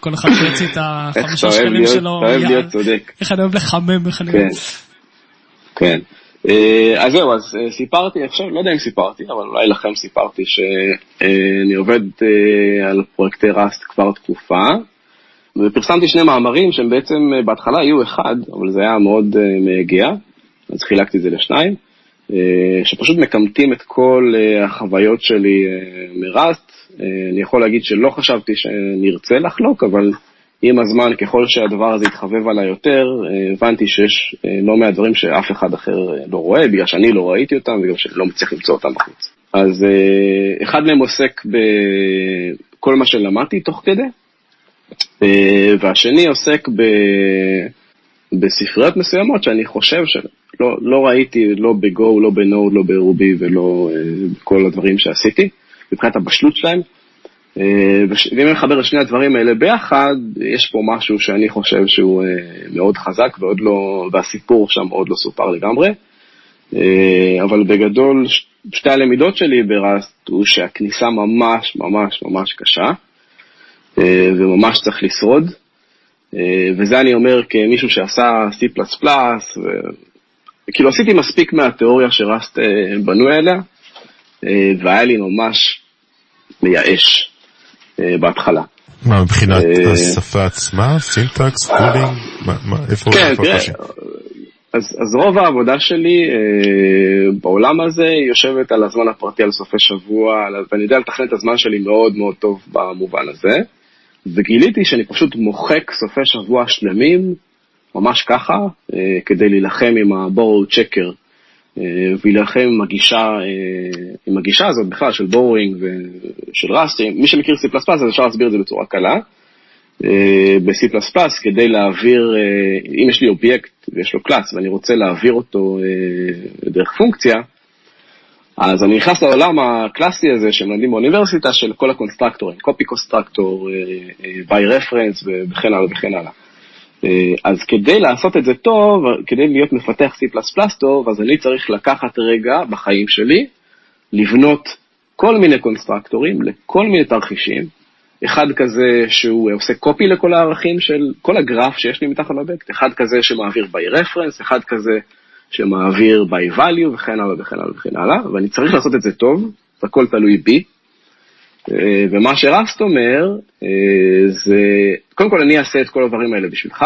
כל אחד שיוציא את החמישה שקלים שלו. אתה אוהב להיות צודק. איך אני אוהב לחמם, איך אני כן, אוהב... כן. אה, אז זהו, אז אה, סיפרתי, עכשיו, לא יודע אם סיפרתי, אבל אולי לכם סיפרתי שאני עובד אה, על פרויקטי Rust כבר תקופה, ופרסמתי שני מאמרים שהם בעצם אה, בהתחלה היו אחד, אבל זה היה מאוד אה, מייגע, אז חילקתי את זה לשניים, אה, שפשוט מקמטים את כל החוויות שלי מראסט. אני יכול להגיד שלא חשבתי שנרצה לחלוק, אבל עם הזמן, ככל שהדבר הזה התחבב עליי יותר, הבנתי שיש לא מעט דברים שאף אחד אחר לא רואה, בגלל שאני לא ראיתי אותם וגם שאני לא מצליח למצוא אותם בחוץ. אז אחד מהם עוסק בכל מה שלמדתי תוך כדי, והשני עוסק ב... בספריות מסוימות שאני חושב שלא לא ראיתי לא בגו, לא בנוד, לא ברובי ולא אה, בכל הדברים שעשיתי, מבחינת הבשלות שלהם. אה, ואם אני מחבר את שני הדברים האלה ביחד, יש פה משהו שאני חושב שהוא אה, מאוד חזק ועוד לא, והסיפור שם עוד לא סופר לגמרי. אה, אבל בגדול, שתי הלמידות שלי בראסט הוא שהכניסה ממש ממש ממש קשה, אה, וממש צריך לשרוד. אה, וזה אני אומר כמישהו שעשה C++, כאילו עשיתי מספיק מהתיאוריה שראסט אה, בנוי עליה, אה, והיה לי ממש מייאש אה, בהתחלה. מה, מבחינת אה, השפה עצמה, סינטקס, מה- איפה כן, איפה תראה? אז, רוב העבודה שלי אה, בעולם הזה יושבת על הזמן הפרטי, על סופי שבוע, ואני יודע לתכנן את הזמן שלי מאוד מאוד טוב במובן הזה, וגיליתי שאני פשוט מוחק סופי שבוע שלמים, ממש ככה, אה, כדי להילחם עם ה-borrow checker, אה, ולהילחם עם הגישה, אה, עם הגישה הזאת בכלל של בורינג ושל ראסט, מי שמכיר C++ אז אפשר להסביר את זה בצורה קלה. ב-C++ כדי להעביר, אם יש לי אובייקט ויש לו class ואני רוצה להעביר אותו דרך פונקציה, אז אני נכנס לעולם הקלאסי הזה שמלמדים באוניברסיטה של כל הקונסטרקטורים, copy constructor, by reference וכן הלאה וכן הלאה. אה, אז כדי לעשות את זה טוב, כדי להיות מפתח C++ טוב, אז אני צריך לקחת רגע בחיים שלי, לבנות כל מיני קונסטרקטורים לכל מיני תרחישים, אחד כזה שהוא עושה קופי לכל הערכים של כל הגרף שיש לי מתחת לאובייקט, אחד כזה שמעביר by reference, אחד כזה שמעביר by value וכן הלאה וכן הלאה וכן הלאה, ואני צריך לעשות את זה טוב, זה הכל תלוי בי. אה, ומה שרסט אומר, אה, זה, קודם כל אני אעשה את כל הדברים האלה בשבילך,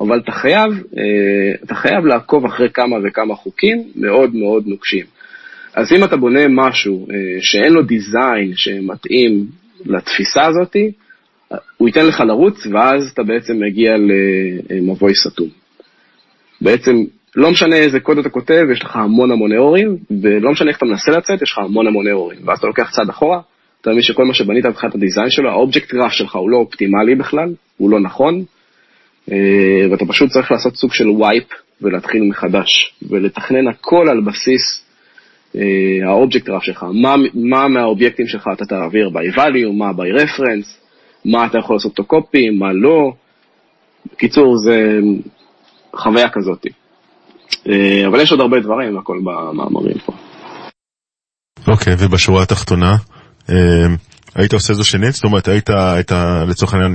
אבל אתה חייב, אה, אתה חייב לעקוב אחרי כמה וכמה חוקים מאוד מאוד נוקשים. אז אם אתה בונה משהו שאין לו design שמתאים לתפיסה הזאת, הוא ייתן לך לרוץ, ואז אתה בעצם מגיע למבוי סתום. בעצם, לא משנה איזה קוד אתה כותב, יש לך המון המון אירורים, ולא משנה איך אתה מנסה לצאת, יש לך המון המון אירורים. ואז אתה לוקח צעד אחורה, אתה מבין שכל מה שבנית מבחינת ה design שלו, ה object graph שלך הוא לא אופטימלי בכלל, הוא לא נכון, אה, ואתה פשוט צריך לעשות סוג של wipe ולהתחיל מחדש, ולתכנן הכל על בסיס אה, האובייקט גרף שלך, מה, מה מהאובייקטים שלך אתה תעביר by value, מה by reference, מה אתה יכול לעשות אותו קופי, מה לא. בקיצור, זה חוויה כזאת. אה, אבל יש עוד הרבה דברים, הכל במאמרים פה. אוקיי, ובשורה התחתונה, אה, היית עושה זו שנית? זאת אומרת, היית, היית לצורך העניין,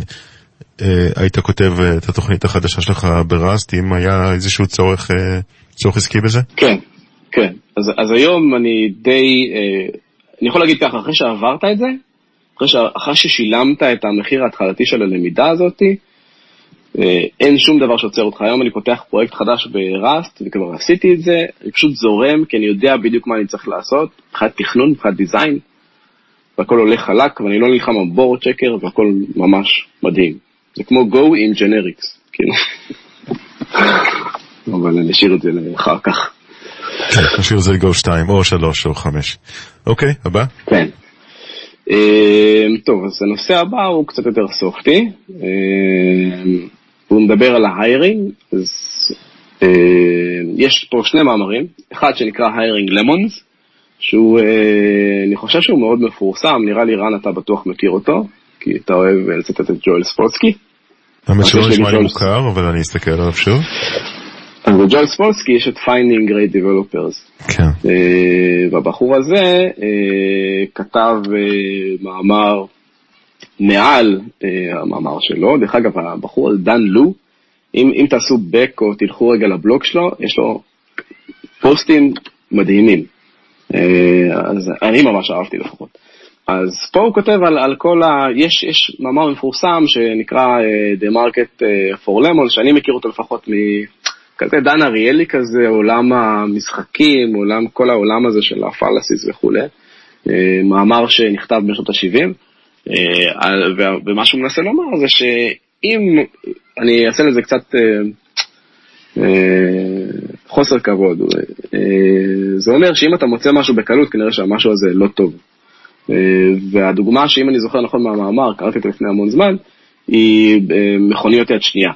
אה, היית כותב את התוכנית החדשה שלך בראסט, אם היה איזשהו צורך, צורך עסקי בזה? כן, כן. אז, אז היום אני די, אני יכול להגיד ככה, אחרי שעברת את זה, אחרי, ש, אחרי ששילמת את המחיר ההתחלתי של הלמידה הזאת, אה, אין שום דבר שעוצר אותך. היום אני פותח פרויקט חדש בראסט, וכבר עשיתי את זה, אני פשוט זורם, כי אני יודע בדיוק מה אני צריך לעשות, מבחינת תכנון, מבחינת דיזיין, והכל הולך חלק, ואני לא נלחם על בור צ'קר, והכל ממש מדהים. זה כמו Go עם ג'נריקס, כאילו. אבל אני אשאיר את זה לאחר כך. כן, נשאיר את זה לגו 2 או 3 או 5. אוקיי, הבא? כן. אה, טוב, אז הנושא הבא הוא קצת יותר סופטי. אה, הוא מדבר על ההיירינג, אז אה, יש פה שני מאמרים, אחד שנקרא היירינג למונס, שהוא, אה, אני חושב שהוא מאוד מפורסם, נראה לי רן אתה בטוח מכיר אותו, כי אתה אוהב לצטט את ג'ואל ספולסקי. האמת שלא נשמע לי מוכר, אבל אני אסתכל עליו שוב. אז בג'ואל ספולסקי יש את Finding Great Developers. כן. והבחור הזה כתב מאמר מעל המאמר שלו, דרך אגב, הבחור דן לו, אם, אם תעשו back או תלכו רגע לבלוג שלו, יש לו פוסטים מדהימים. אז אני ממש אהבתי לפחות. אז פה הוא כותב על, על כל ה... יש, יש מאמר מפורסם שנקרא uh, The Market for Lemon, שאני מכיר אותו לפחות מכזה דן אריאלי כזה, עולם המשחקים, עולם, כל העולם הזה של הפלאסיס וכולי. Uh, מאמר שנכתב בשנות ה-70, uh, ומה שהוא מנסה לומר זה שאם, אני אעשה לזה קצת uh, חוסר כבוד, זה אומר שאם אתה מוצא משהו בקלות, כנראה שהמשהו הזה לא טוב. אה, והדוגמה שאם אני זוכר נכון מהמאמר, קראתי אותה לפני המון זמן, היא אה, מכוניות יד שנייה.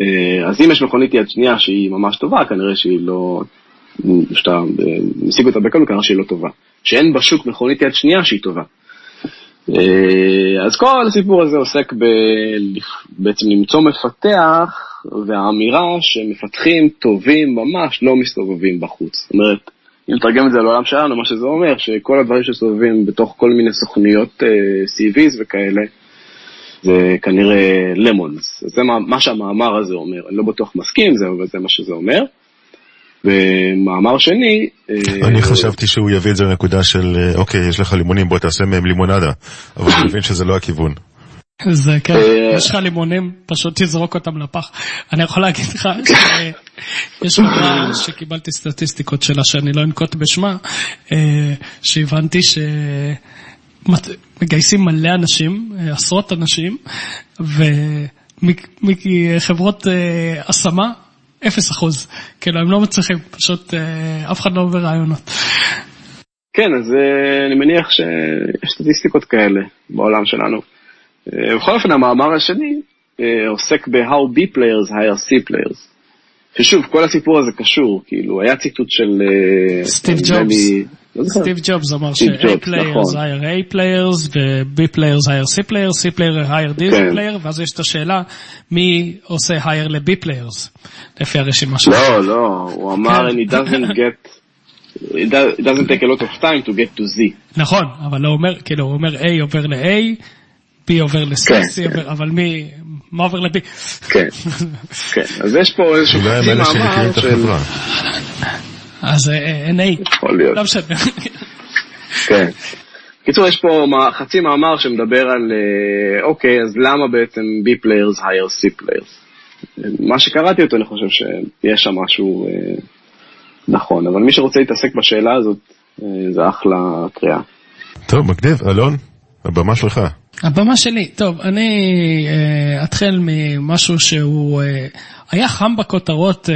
אה, אז אם יש מכונית יד שנייה שהיא ממש טובה, כנראה שהיא לא, שאתה משיג אותה בקלות, כנראה שהיא לא טובה. שאין בשוק מכונית יד שנייה שהיא טובה. אז כל הסיפור הזה עוסק ב... בעצם למצוא מפתח והאמירה שמפתחים טובים ממש לא מסתובבים בחוץ. זאת אומרת, אם נתרגם את זה לעולם שלנו, מה שזה אומר, שכל הדברים שסובבים בתוך כל מיני סוכניות uh, CVs וכאלה, זה כנראה למונס. זה מה, מה שהמאמר הזה אומר. אני לא בטוח מסכים עם זה, אבל זה מה שזה אומר. ומאמר שני... אה, אני חשבתי שהוא יביא את זה לנקודה של, אה, אוקיי, יש לך לימונים, בוא תעשה מהם לימונדה. אבל אני מבין שזה לא הכיוון. זה כן, יש לך לימונים, פשוט תזרוק אותם לפח. אני יכול להגיד לך שיש חברה שקיבלתי סטטיסטיקות שלה שאני לא אנקוט בשמה, אה, שהבנתי שמגייסים מלא אנשים, אה, עשרות אנשים, ומחברות אה, השמה, אפס אחוז. כאילו, הם לא מצליחים, פשוט אף אחד לא עובר רעיונות. כן, אז אני מניח שיש סטטיסטיקות כאלה בעולם שלנו. אה, בכל אופן, המאמר השני אה, עוסק ב-How B players hire C players. ששוב, כל הסיפור הזה קשור, כאילו, היה ציטוט של... אה, סטיב ג'ובס. סטיב ג'ובס אמר ש-A players hire A players ו-B players hire C players, C player hire D כן. player, ואז יש את השאלה, מי עושה hire ל-B players, לפי הרשימה שלו. לא, לא, הוא אמר, כן. it doesn't get... It doesn't take a lot of time to get to Z. נכון, אבל הוא אומר, כאילו, הוא אומר A עובר ל-A, B עובר ל-C, כן, C עובר, כן. אבל מי, מה עובר ל-B? כן, כן, אז יש פה איזשהו חצי מאמר של... אז אין A. יכול להיות. לא משנה. כן. קיצור, יש פה חצי מאמר שמדבר על, אה, אוקיי, אז למה בעצם B players hire C players? מה שקראתי אותו, אני חושב שיש שם משהו אה, נכון, אבל מי שרוצה להתעסק בשאלה הזאת, אה, זה אחלה קריאה. טוב, מגניב. אלון, הבמה שלך. הבמה שלי, טוב, אני אתחיל ממשהו שהוא היה חם בכותרות uh,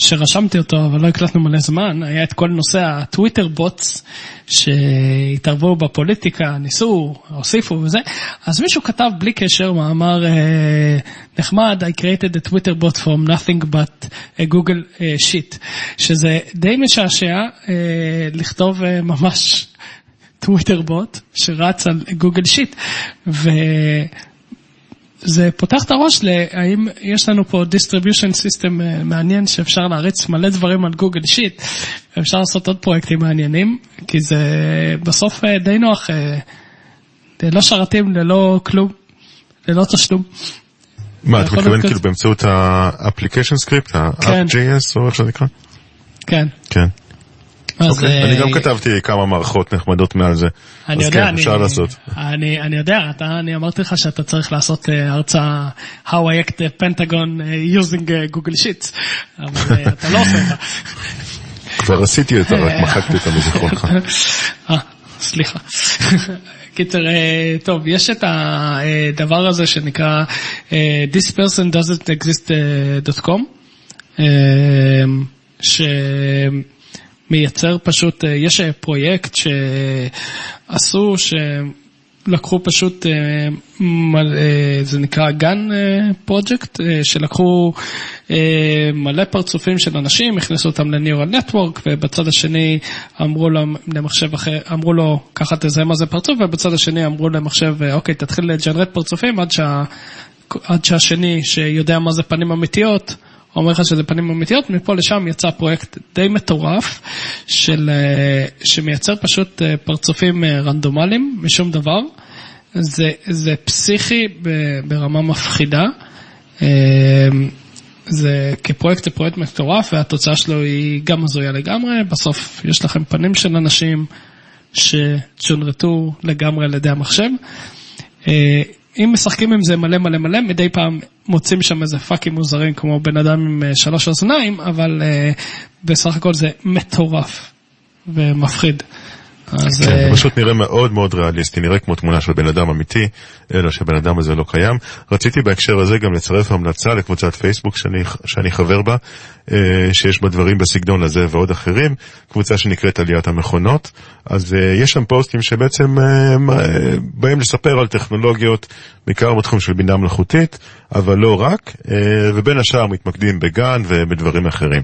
שרשמתי אותו, אבל לא הקלטנו מלא זמן, היה את כל נושא הטוויטר בוטס שהתערבו בפוליטיקה, ניסו, הוסיפו וזה, אז מישהו כתב בלי קשר מאמר uh, נחמד, I created a Twitter bot from nothing but a Google uh, sheet, שזה די משעשע uh, לכתוב uh, ממש טוויטר בוט שרץ על גוגל שיט, וזה פותח את הראש להאם יש לנו פה distribution system אה, מעניין שאפשר להריץ מלא דברים על גוגל שיט, ואפשר לעשות עוד פרויקטים מעניינים, כי זה בסוף אה, די נוח, אה, ללא שרתים, ללא כלום, ללא תשלום. מה, אתה מתכוון כאילו באמצעות ה-application script, ה-app.js או איך שזה נקרא? כן. כן. אוקיי, אני גם כתבתי כמה מערכות נחמדות מעל זה. יודע, כן, אפשר לעשות. אני יודע, אני אמרתי לך שאתה צריך לעשות אה, הרצאה How I act the Pentagon אה, using אה, Google Sheets, אבל אתה לא עושה אותה. כבר עשיתי אותה, רק מחקתי אותה מזיכרונך. סליחה. קיצר, טוב, יש את הדבר הזה שנקרא This person doesn't exist.com, ש... מייצר פשוט, אה, יש אה, פרויקט שעשו, שלקחו פשוט, אה, זה נקרא גן פרויקט, שלקחו מלא פרצופים של אנשים, הכניסו אותם לניורל נטוורק, ובצד השני אמרו לו למחשב אחר, אמרו לו, ככה תזהה מה זה פרצוף, ובצד השני אמרו למחשב, אוקיי, תתחיל לג'נרט פרצופים עד, שה, עד שהשני שיודע מה זה פנים אמיתיות, אומר לך שזה פנים אמיתיות, מפה לשם יצא פרויקט די מטורף, של, אה, שמייצר פשוט אה, פרצופים אה, רנדומליים משום דבר. זה, זה פסיכי ברמה מפחידה. זה כפרויקט זה פרויקט מטורף והתוצאה שלו היא גם הזויה לגמרי, בסוף יש לכם פנים של אנשים שצ'ונרטו לגמרי על ידי המחשב. אם משחקים עם זה מלא מלא מלא, מדי פעם מוצאים שם איזה פאקים מוזרים כמו בן אדם עם אה, שלוש אוזניים, אבל uh, בסך הכל זה מטורף ומפחיד. אז... כן, זה אה, פשוט נראה מאוד מאוד ריאליסטי, נראה כמו תמונה של בן אדם אמיתי, אלא שהבן אדם הזה לא קיים. רציתי בהקשר הזה גם לצרף המלצה לקבוצת פייסבוק שאני, שאני חבר בה, אה, שיש בה דברים בסגנון הזה ועוד אחרים, קבוצה שנקראת עליית המכונות. אז אה, יש שם פוסטים שבעצם באים לספר על טכנולוגיות, בעיקר בתחום של בינה מלאכותית, אבל לא רק, ובין השאר מתמקדים בגן ובדברים אחרים.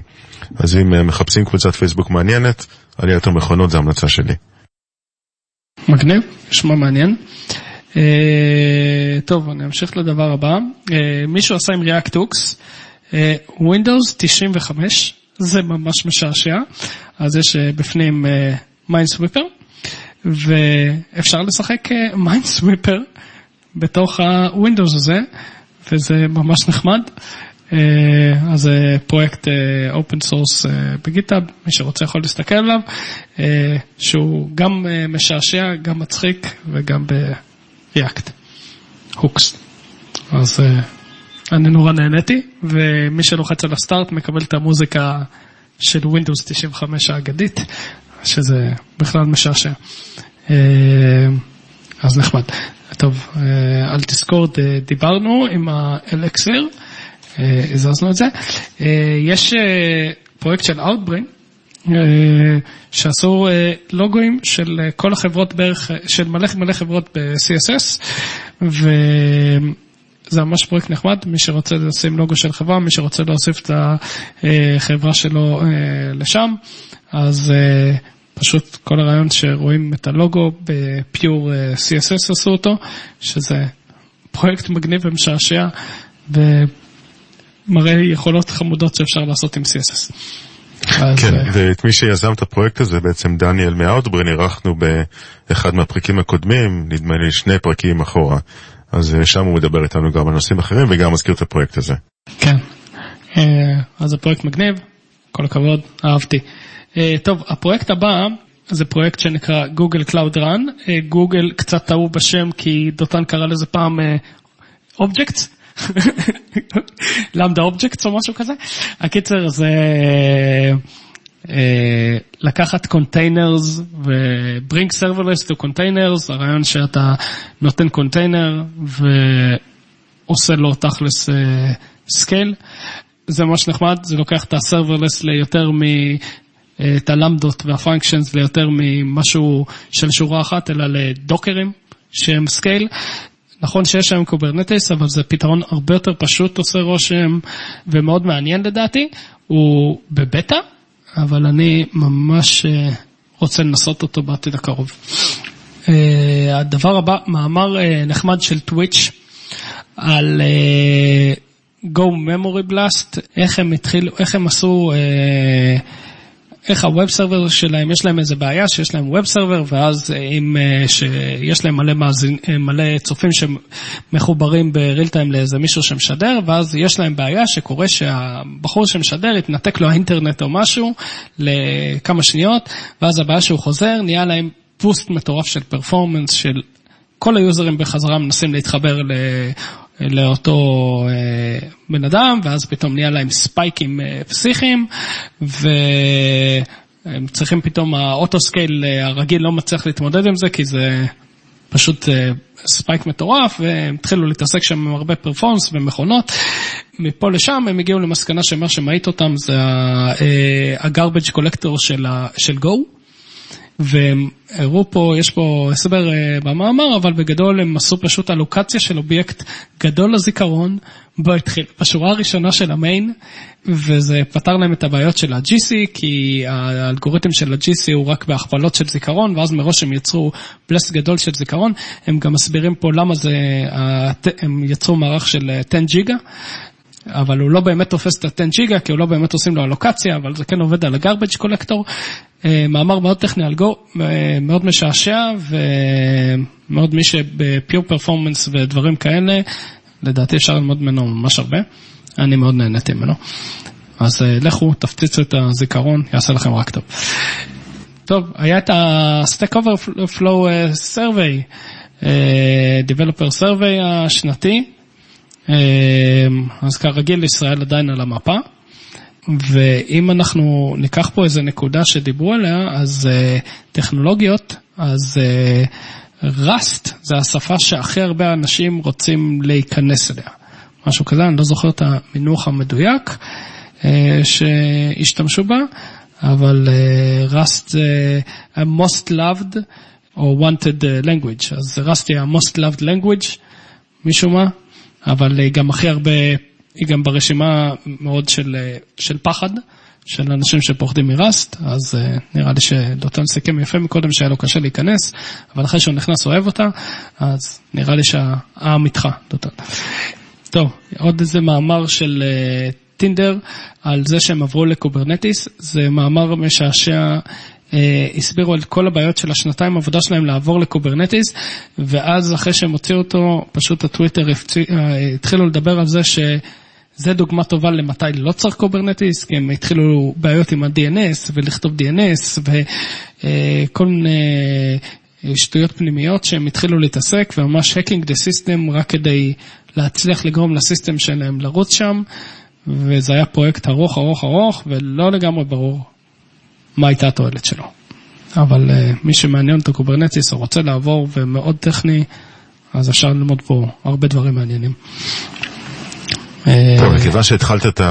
אז אם מחפשים קבוצת פייסבוק מעניינת, עליית המכונות זה המלצה שלי. מגניב, נשמע מעניין. Uh, טוב, אני אמשיך לדבר הבא. Uh, מישהו עשה עם ReactX, uh, Windows 95, זה ממש משעשע, אז יש בפנים Minesweeper, ואפשר לשחק Minesweeper בתוך ה-Windows הזה, וזה ממש נחמד. אה, אז זה פרויקט open אה, source אה, ב GitHub, מי שרוצה יכול להסתכל עליו, שהוא גם משעשע, גם מצחיק וגם ב React, hooks. אז אני נורא נהניתי, ומי שלוחץ על ה start מקבל את המוזיקה של Windows 95 האגדית, שזה בכלל משעשע. אז נחמד. טוב, על דיסקורד דיברנו עם האלקסיר. אה, הזזנו את זה. אה, יש אה, פרויקט של Outbrain, שעשו לוגוים של כל החברות בערך, של מלא מלא חברות ב-CSS, וזה ממש פרויקט נחמד, מי שרוצה לשים לוגו של חברה, מי שרוצה להוסיף את החברה שלו לשם, אז פשוט כל הרעיון שרואים את הלוגו בפיור CSS עשו אותו, שזה פרויקט מגניב ומשעשע. מראה יכולות חמודות שאפשר לעשות עם CSS. כן, אה, ואת מי שיזם את הפרויקט הזה, בעצם דניאל מאוטברן, אירחנו באחד מהפרקים הקודמים, נדמה לי שני פרקים אחורה. אז אה, שם הוא מדבר איתנו גם על נושאים אחרים וגם מזכיר את הפרויקט הזה. כן, אה, אז הפרויקט מגניב, כל הכבוד, אהבתי. טוב, הפרויקט הבא זה פרויקט שנקרא Google Cloud Run. גוגל קצת טעו בשם כי דותן קרא לזה פעם objects. lambda objects או משהו כזה. הקיצר זה אה, לקחת containers ו-bring serverless to containers, הרעיון שאתה נותן קונטיינר ועושה לו תכלס scale. אה, זה ממש נחמד, זה לוקח את ה-serverless ליותר מ... אה, את הלמבדות וה functions ליותר ממשהו של שורה אחת, אלא לדוקרים שהם scale. נכון שיש היום Kubernetes, אבל זה פתרון הרבה יותר פשוט עושה רושם ומאוד מעניין לדעתי. הוא בבטא, אבל אני ממש אה, רוצה לנסות אותו בעתיד הקרוב. אה, הדבר הבא, מאמר אה, נחמד של טוויץ' על Go Memory Blast, איך הם התחילו, איך הם עשו... איך הווב סרבר שלהם, יש להם איזה בעיה שיש להם ווב סרבר, ואז אם אה, שיש להם מלא, מאזין, אה, מלא צופים שמחוברים בריל טיים לאיזה מישהו שמשדר, ואז יש להם בעיה שקורה שהבחור שמשדר יתנתק לו האינטרנט או משהו לכמה שניות, ואז הבעיה שהוא חוזר, נהיה להם boost מטורף של performance של כל היוזרים בחזרה מנסים להתחבר לאותו אה, בן אדם, ואז פתאום נהיה להם ספייקים אה, פסיכיים, והם צריכים פתאום, ה autoscale אה, הרגיל לא מצליח להתמודד עם זה, כי זה פשוט spike מטורף, והם התחילו להתעסק שם עם הרבה performance ומכונות. מפה לשם הם הגיעו למסקנה שמה שמעיט אותם זה ה-garbage collector של Go. והם הראו פה, יש פה הסבר uh, במאמר, אבל בגדול הם עשו פשוט אלוקציה של אובייקט גדול לזיכרון, בו התחיל, בשורה הראשונה של המיין, וזה פתר להם את הבעיות של ה-GC, כי האלגוריתם של ה-GC הוא רק בהכפלות של זיכרון, ואז מראש הם יצרו בלסט גדול של זיכרון, הם גם מסבירים פה למה זה, הם יצרו מערך של 10 ג'יגה. אבל הוא לא באמת תופס את ה-10 ג'יגה, כי הוא לא באמת עושים לו אלוקציה, אבל זה כן עובד על ה-garbage collector. מאמר מאוד טכני על גו, מאוד משעשע, ומאוד מי שבפיור פרפורמנס ודברים כאלה, לדעתי אפשר ללמוד ממנו ממש הרבה. אני מאוד נהניתי ממנו. אז לכו, תפציצו את הזיכרון, יעשה לכם רק טוב. טוב, היה את ה-Stack Overflow Survey, Developer Survey השנתי, אז כרגיל ישראל עדיין על המפה, ואם אנחנו ניקח פה איזה נקודה שדיברו עליה, אז טכנולוגיות, אז Rust זה השפה שהכי הרבה אנשים רוצים להיכנס אליה, משהו כזה, אני לא זוכר את המינוח המדויק שהשתמשו בה. אבל Rust זה ה-most loved או wanted language, אז Rust היא ה-most loved language משום מה, אבל גם הכי הרבה, היא גם ברשימה מאוד של, של פחד, של אנשים שפוחדים מראסט, אז נראה לי שדותן סיכם יפה מקודם שהיה לו קשה להיכנס, אבל אחרי שהוא נכנס אוהב אותה, אז נראה לי שהעם איתך, דותן. טוב, עוד איזה מאמר של... טינדר על זה שהם עברו ל Kubernetes, זה מאמר משעשע, אה, הסבירו על כל הבעיות של השנתיים עבודה שלהם לעבור ל Kubernetes, ואז אחרי שהם הוציאו אותו, פשוט הטוויטר אה, התחילו לדבר על זה שזה דוגמה טובה למתי לא צריך Kubernetes, כי הם התחילו בעיות עם ה-DNS ולכתוב DNS וכל אה, מיני שטויות פנימיות שהם התחילו להתעסק, וממש hacking the system רק כדי להצליח לגרום ל system שלהם לרוץ שם. וזה היה פרויקט ארוך ארוך ארוך ולא לגמרי ברור מה הייתה התועלת שלו. אבל אה, מי שמעניין אותו Kubernetes או רוצה לעבור ומאוד טכני, אז אפשר ללמוד פה הרבה דברים מעניינים. טוב, מכיוון שהתחלת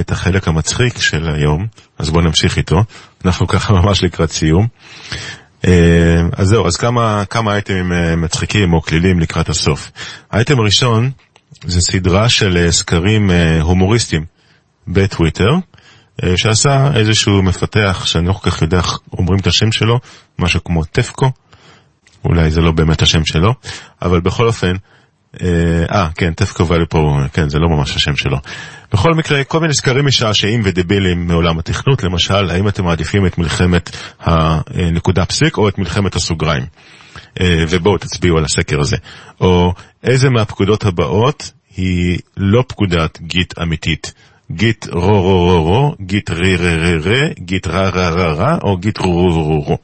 את החלק המצחיק של היום, אז בוא נמשיך איתו. אנחנו ככה ממש לקראת סיום. אז זהו, אז כמה, כמה אייטמים מצחיקים או קלילים לקראת הסוף. האייטם הראשון זה סדרה של סקרים הומוריסטיים בטוויטר, שעשה איזשהו מפתח שאני לא כל כך יודע איך אומרים את השם שלו, משהו כמו טפקו, אולי זה לא באמת השם שלו, אבל בכל אופן, אה, כן, טפקו ואלי פה, כן, זה לא ממש השם שלו. בכל מקרה, כל מיני סקרים משעשעים ודבילים מעולם התכנות, למשל, האם אתם מעדיפים את מלחמת הנקודה פסיק או את מלחמת הסוגריים? ובואו תצביעו על הסקר הזה. או איזה מהפקודות הבאות היא לא פקודת גיט אמיתית. גיט רו רו רו רו, גיט רי רי רי רי, גיט רה רה רה רה, או גיט רו רו רו רו.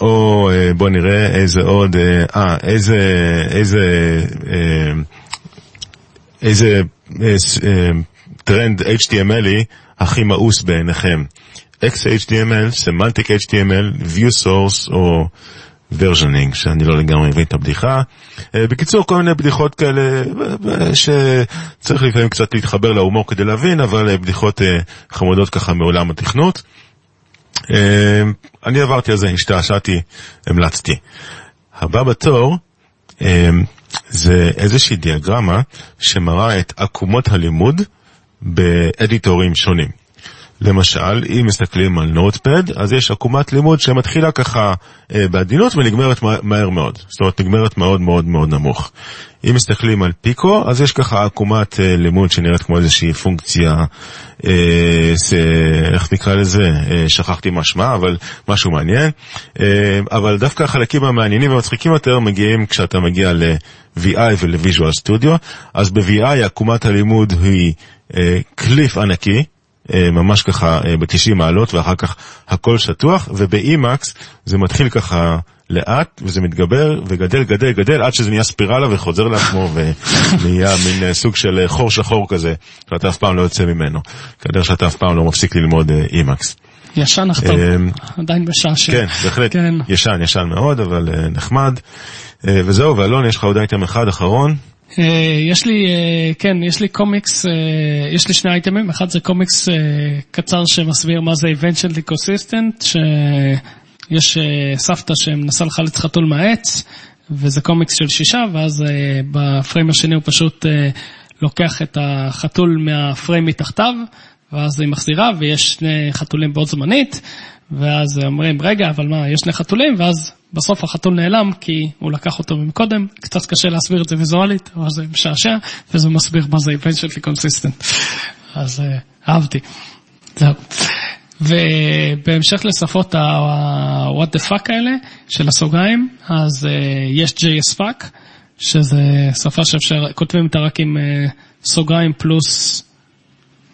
או בוא נראה איזה עוד, אה, איזה, איזה, איזה טרנד HTMLי הכי מאוס בעיניכם. XHTML, Semantic HTML, View Source או versioning, שאני לא לגמרי מבין את הבדיחה. בקיצור, כל מיני בדיחות כאלה שצריך לפעמים קצת להתחבר להומור כדי להבין, אבל בדיחות חמודות ככה מעולם התכנות. אני עברתי על זה, השתעשעתי, המלצתי. הבא בתור זה איזושהי דיאגרמה שמראה את עקומות הלימוד באדיטורים שונים. למשל, אם מסתכלים על נוטפד, אז יש עקומת לימוד שמתחילה ככה אה, בעדינות ונגמרת מה, מהר מאוד. זאת אומרת, נגמרת מאוד מאוד מאוד נמוך. אם מסתכלים על פיקו, אז יש ככה עקומת אה, לימוד שנראית כמו איזושהי פונקציה, אה, ס, איך נקרא לזה? אה, שכחתי מה שמה, אבל משהו מעניין. אה, אבל דווקא החלקים המעניינים והמצחיקים יותר מגיעים כשאתה מגיע ל-VI ול-Visual Studio. אז ב-VI עקומת הלימוד היא אה, קליף ענקי. ממש ככה ב-90 מעלות ואחר כך הכל שטוח וב-Emacs זה מתחיל ככה לאט וזה מתגבר וגדל גדל גדל עד שזה נהיה ספירלה וחוזר לעצמו ונהיה מין סוג של חור שחור כזה שאתה אף פעם לא יוצא ממנו כדרך שאתה אף פעם לא מפסיק ללמוד Emacs. ישן אך טוב, עדיין בשעשע. כן, בהחלט, כן. ישן, ישן מאוד אבל נחמד וזהו ואלון יש לך עוד אייטם אחד אחרון. יש לי, כן, יש לי קומיקס, יש לי שני אייטמים, אחד זה קומיקס קצר שמסביר מה זה Eventual Ecosystem, שיש סבתא שמנסה לחלץ חתול מהעץ, וזה קומיקס של שישה, ואז בפריים השני הוא פשוט לוקח את החתול מהפריים מתחתיו, ואז היא מחזירה, ויש שני חתולים בו זמנית, ואז אומרים, רגע, אבל מה, יש שני חתולים, ואז בסוף החתול נעלם כי הוא לקח אותו מקודם, קצת קשה להסביר את זה ויזואלית, אבל זה משעשע, וזה מסביר מה זה eventually consistent. אז uh, אהבתי. זהו. ובהמשך לשפות ה-what the fuck האלה של הסוגריים, אז uh, יש JSFAC, שזה שפה שאפשר, כותבים אותה רק עם uh, סוגריים פלוס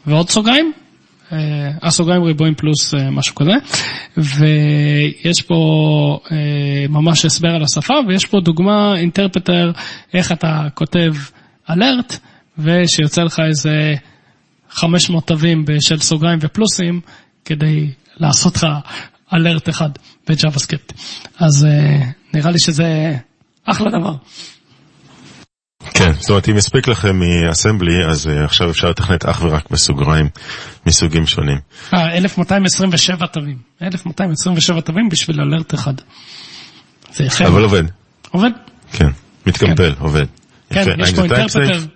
ועוד סוגריים, הסוגריים ריבועים פלוס משהו כזה, ויש פה ממש הסבר על השפה, ויש פה דוגמה, אינטרפטר, איך אתה כותב אלרט, ושיוצא לך איזה 500 תווים של סוגריים ופלוסים, כדי לעשות לך אלרט אחד בג'אווה סקריפט. אז נראה לי שזה אחלה דבר. כן, זאת אומרת, אם יספיק לכם מאסמבלי, אז uh, עכשיו אפשר לתכנת אך ורק בסוגריים מסוגים שונים. אה, 1227 תווים. 1227 תווים בשביל אלרט אחד. זה יפה. אבל עובד. עובד? כן, מתקמפל, כן. עובד. כן, יפה. יש פה אינטרפטר.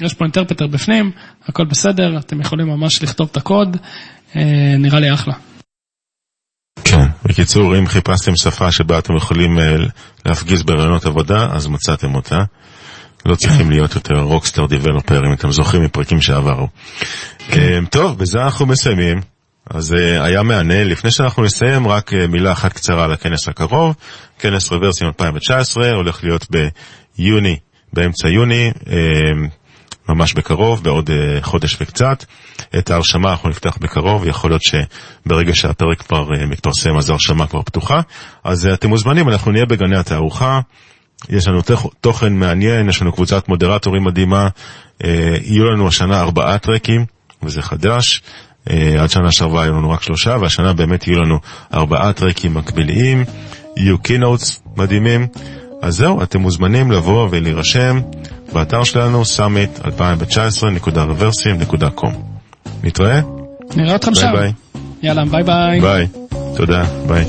יש פה אינטרפטר בפנים, הכל בסדר, אתם יכולים ממש לכתוב את הקוד, אה, נראה לי אחלה. כן, בקיצור, אם חיפשתם שפה שבה אתם יכולים אה, להפגיז בראיונות עבודה, אז מצאתם אותה. לא צריכים להיות יותר rockstar developer, אם אתם זוכרים מפרקים שעברו. טוב, בזה אנחנו מסיימים. אז היה מהנה. לפני שאנחנו נסיים, רק מילה אחת קצרה על הכנס הקרוב. כנס רברסים 2019 הולך להיות ביוני, באמצע יוני, ממש בקרוב, בעוד חודש וקצת. את ההרשמה אנחנו נפתח בקרוב, יכול להיות שברגע שהפרק כבר מתפרסם אז ההרשמה כבר פתוחה. אז אתם מוזמנים, אנחנו נהיה בגני התערוכה. יש לנו תוכן מעניין, יש לנו קבוצת מודרטורים מדהימה, אה, יהיו לנו השנה ארבעה טרקים, וזה חדש. אה, עד שנה שעברה היו לנו רק שלושה, והשנה באמת יהיו לנו ארבעה טרקים מקביליים, יהיו קינוטס מדהימים. אז זהו, אתם מוזמנים לבוא ולהירשם באתר שלנו, summit2019.reversim.com. נתראה? נראה אתכם שם. ביי ביי. יאללה, ביי ביי. ביי. תודה, ביי.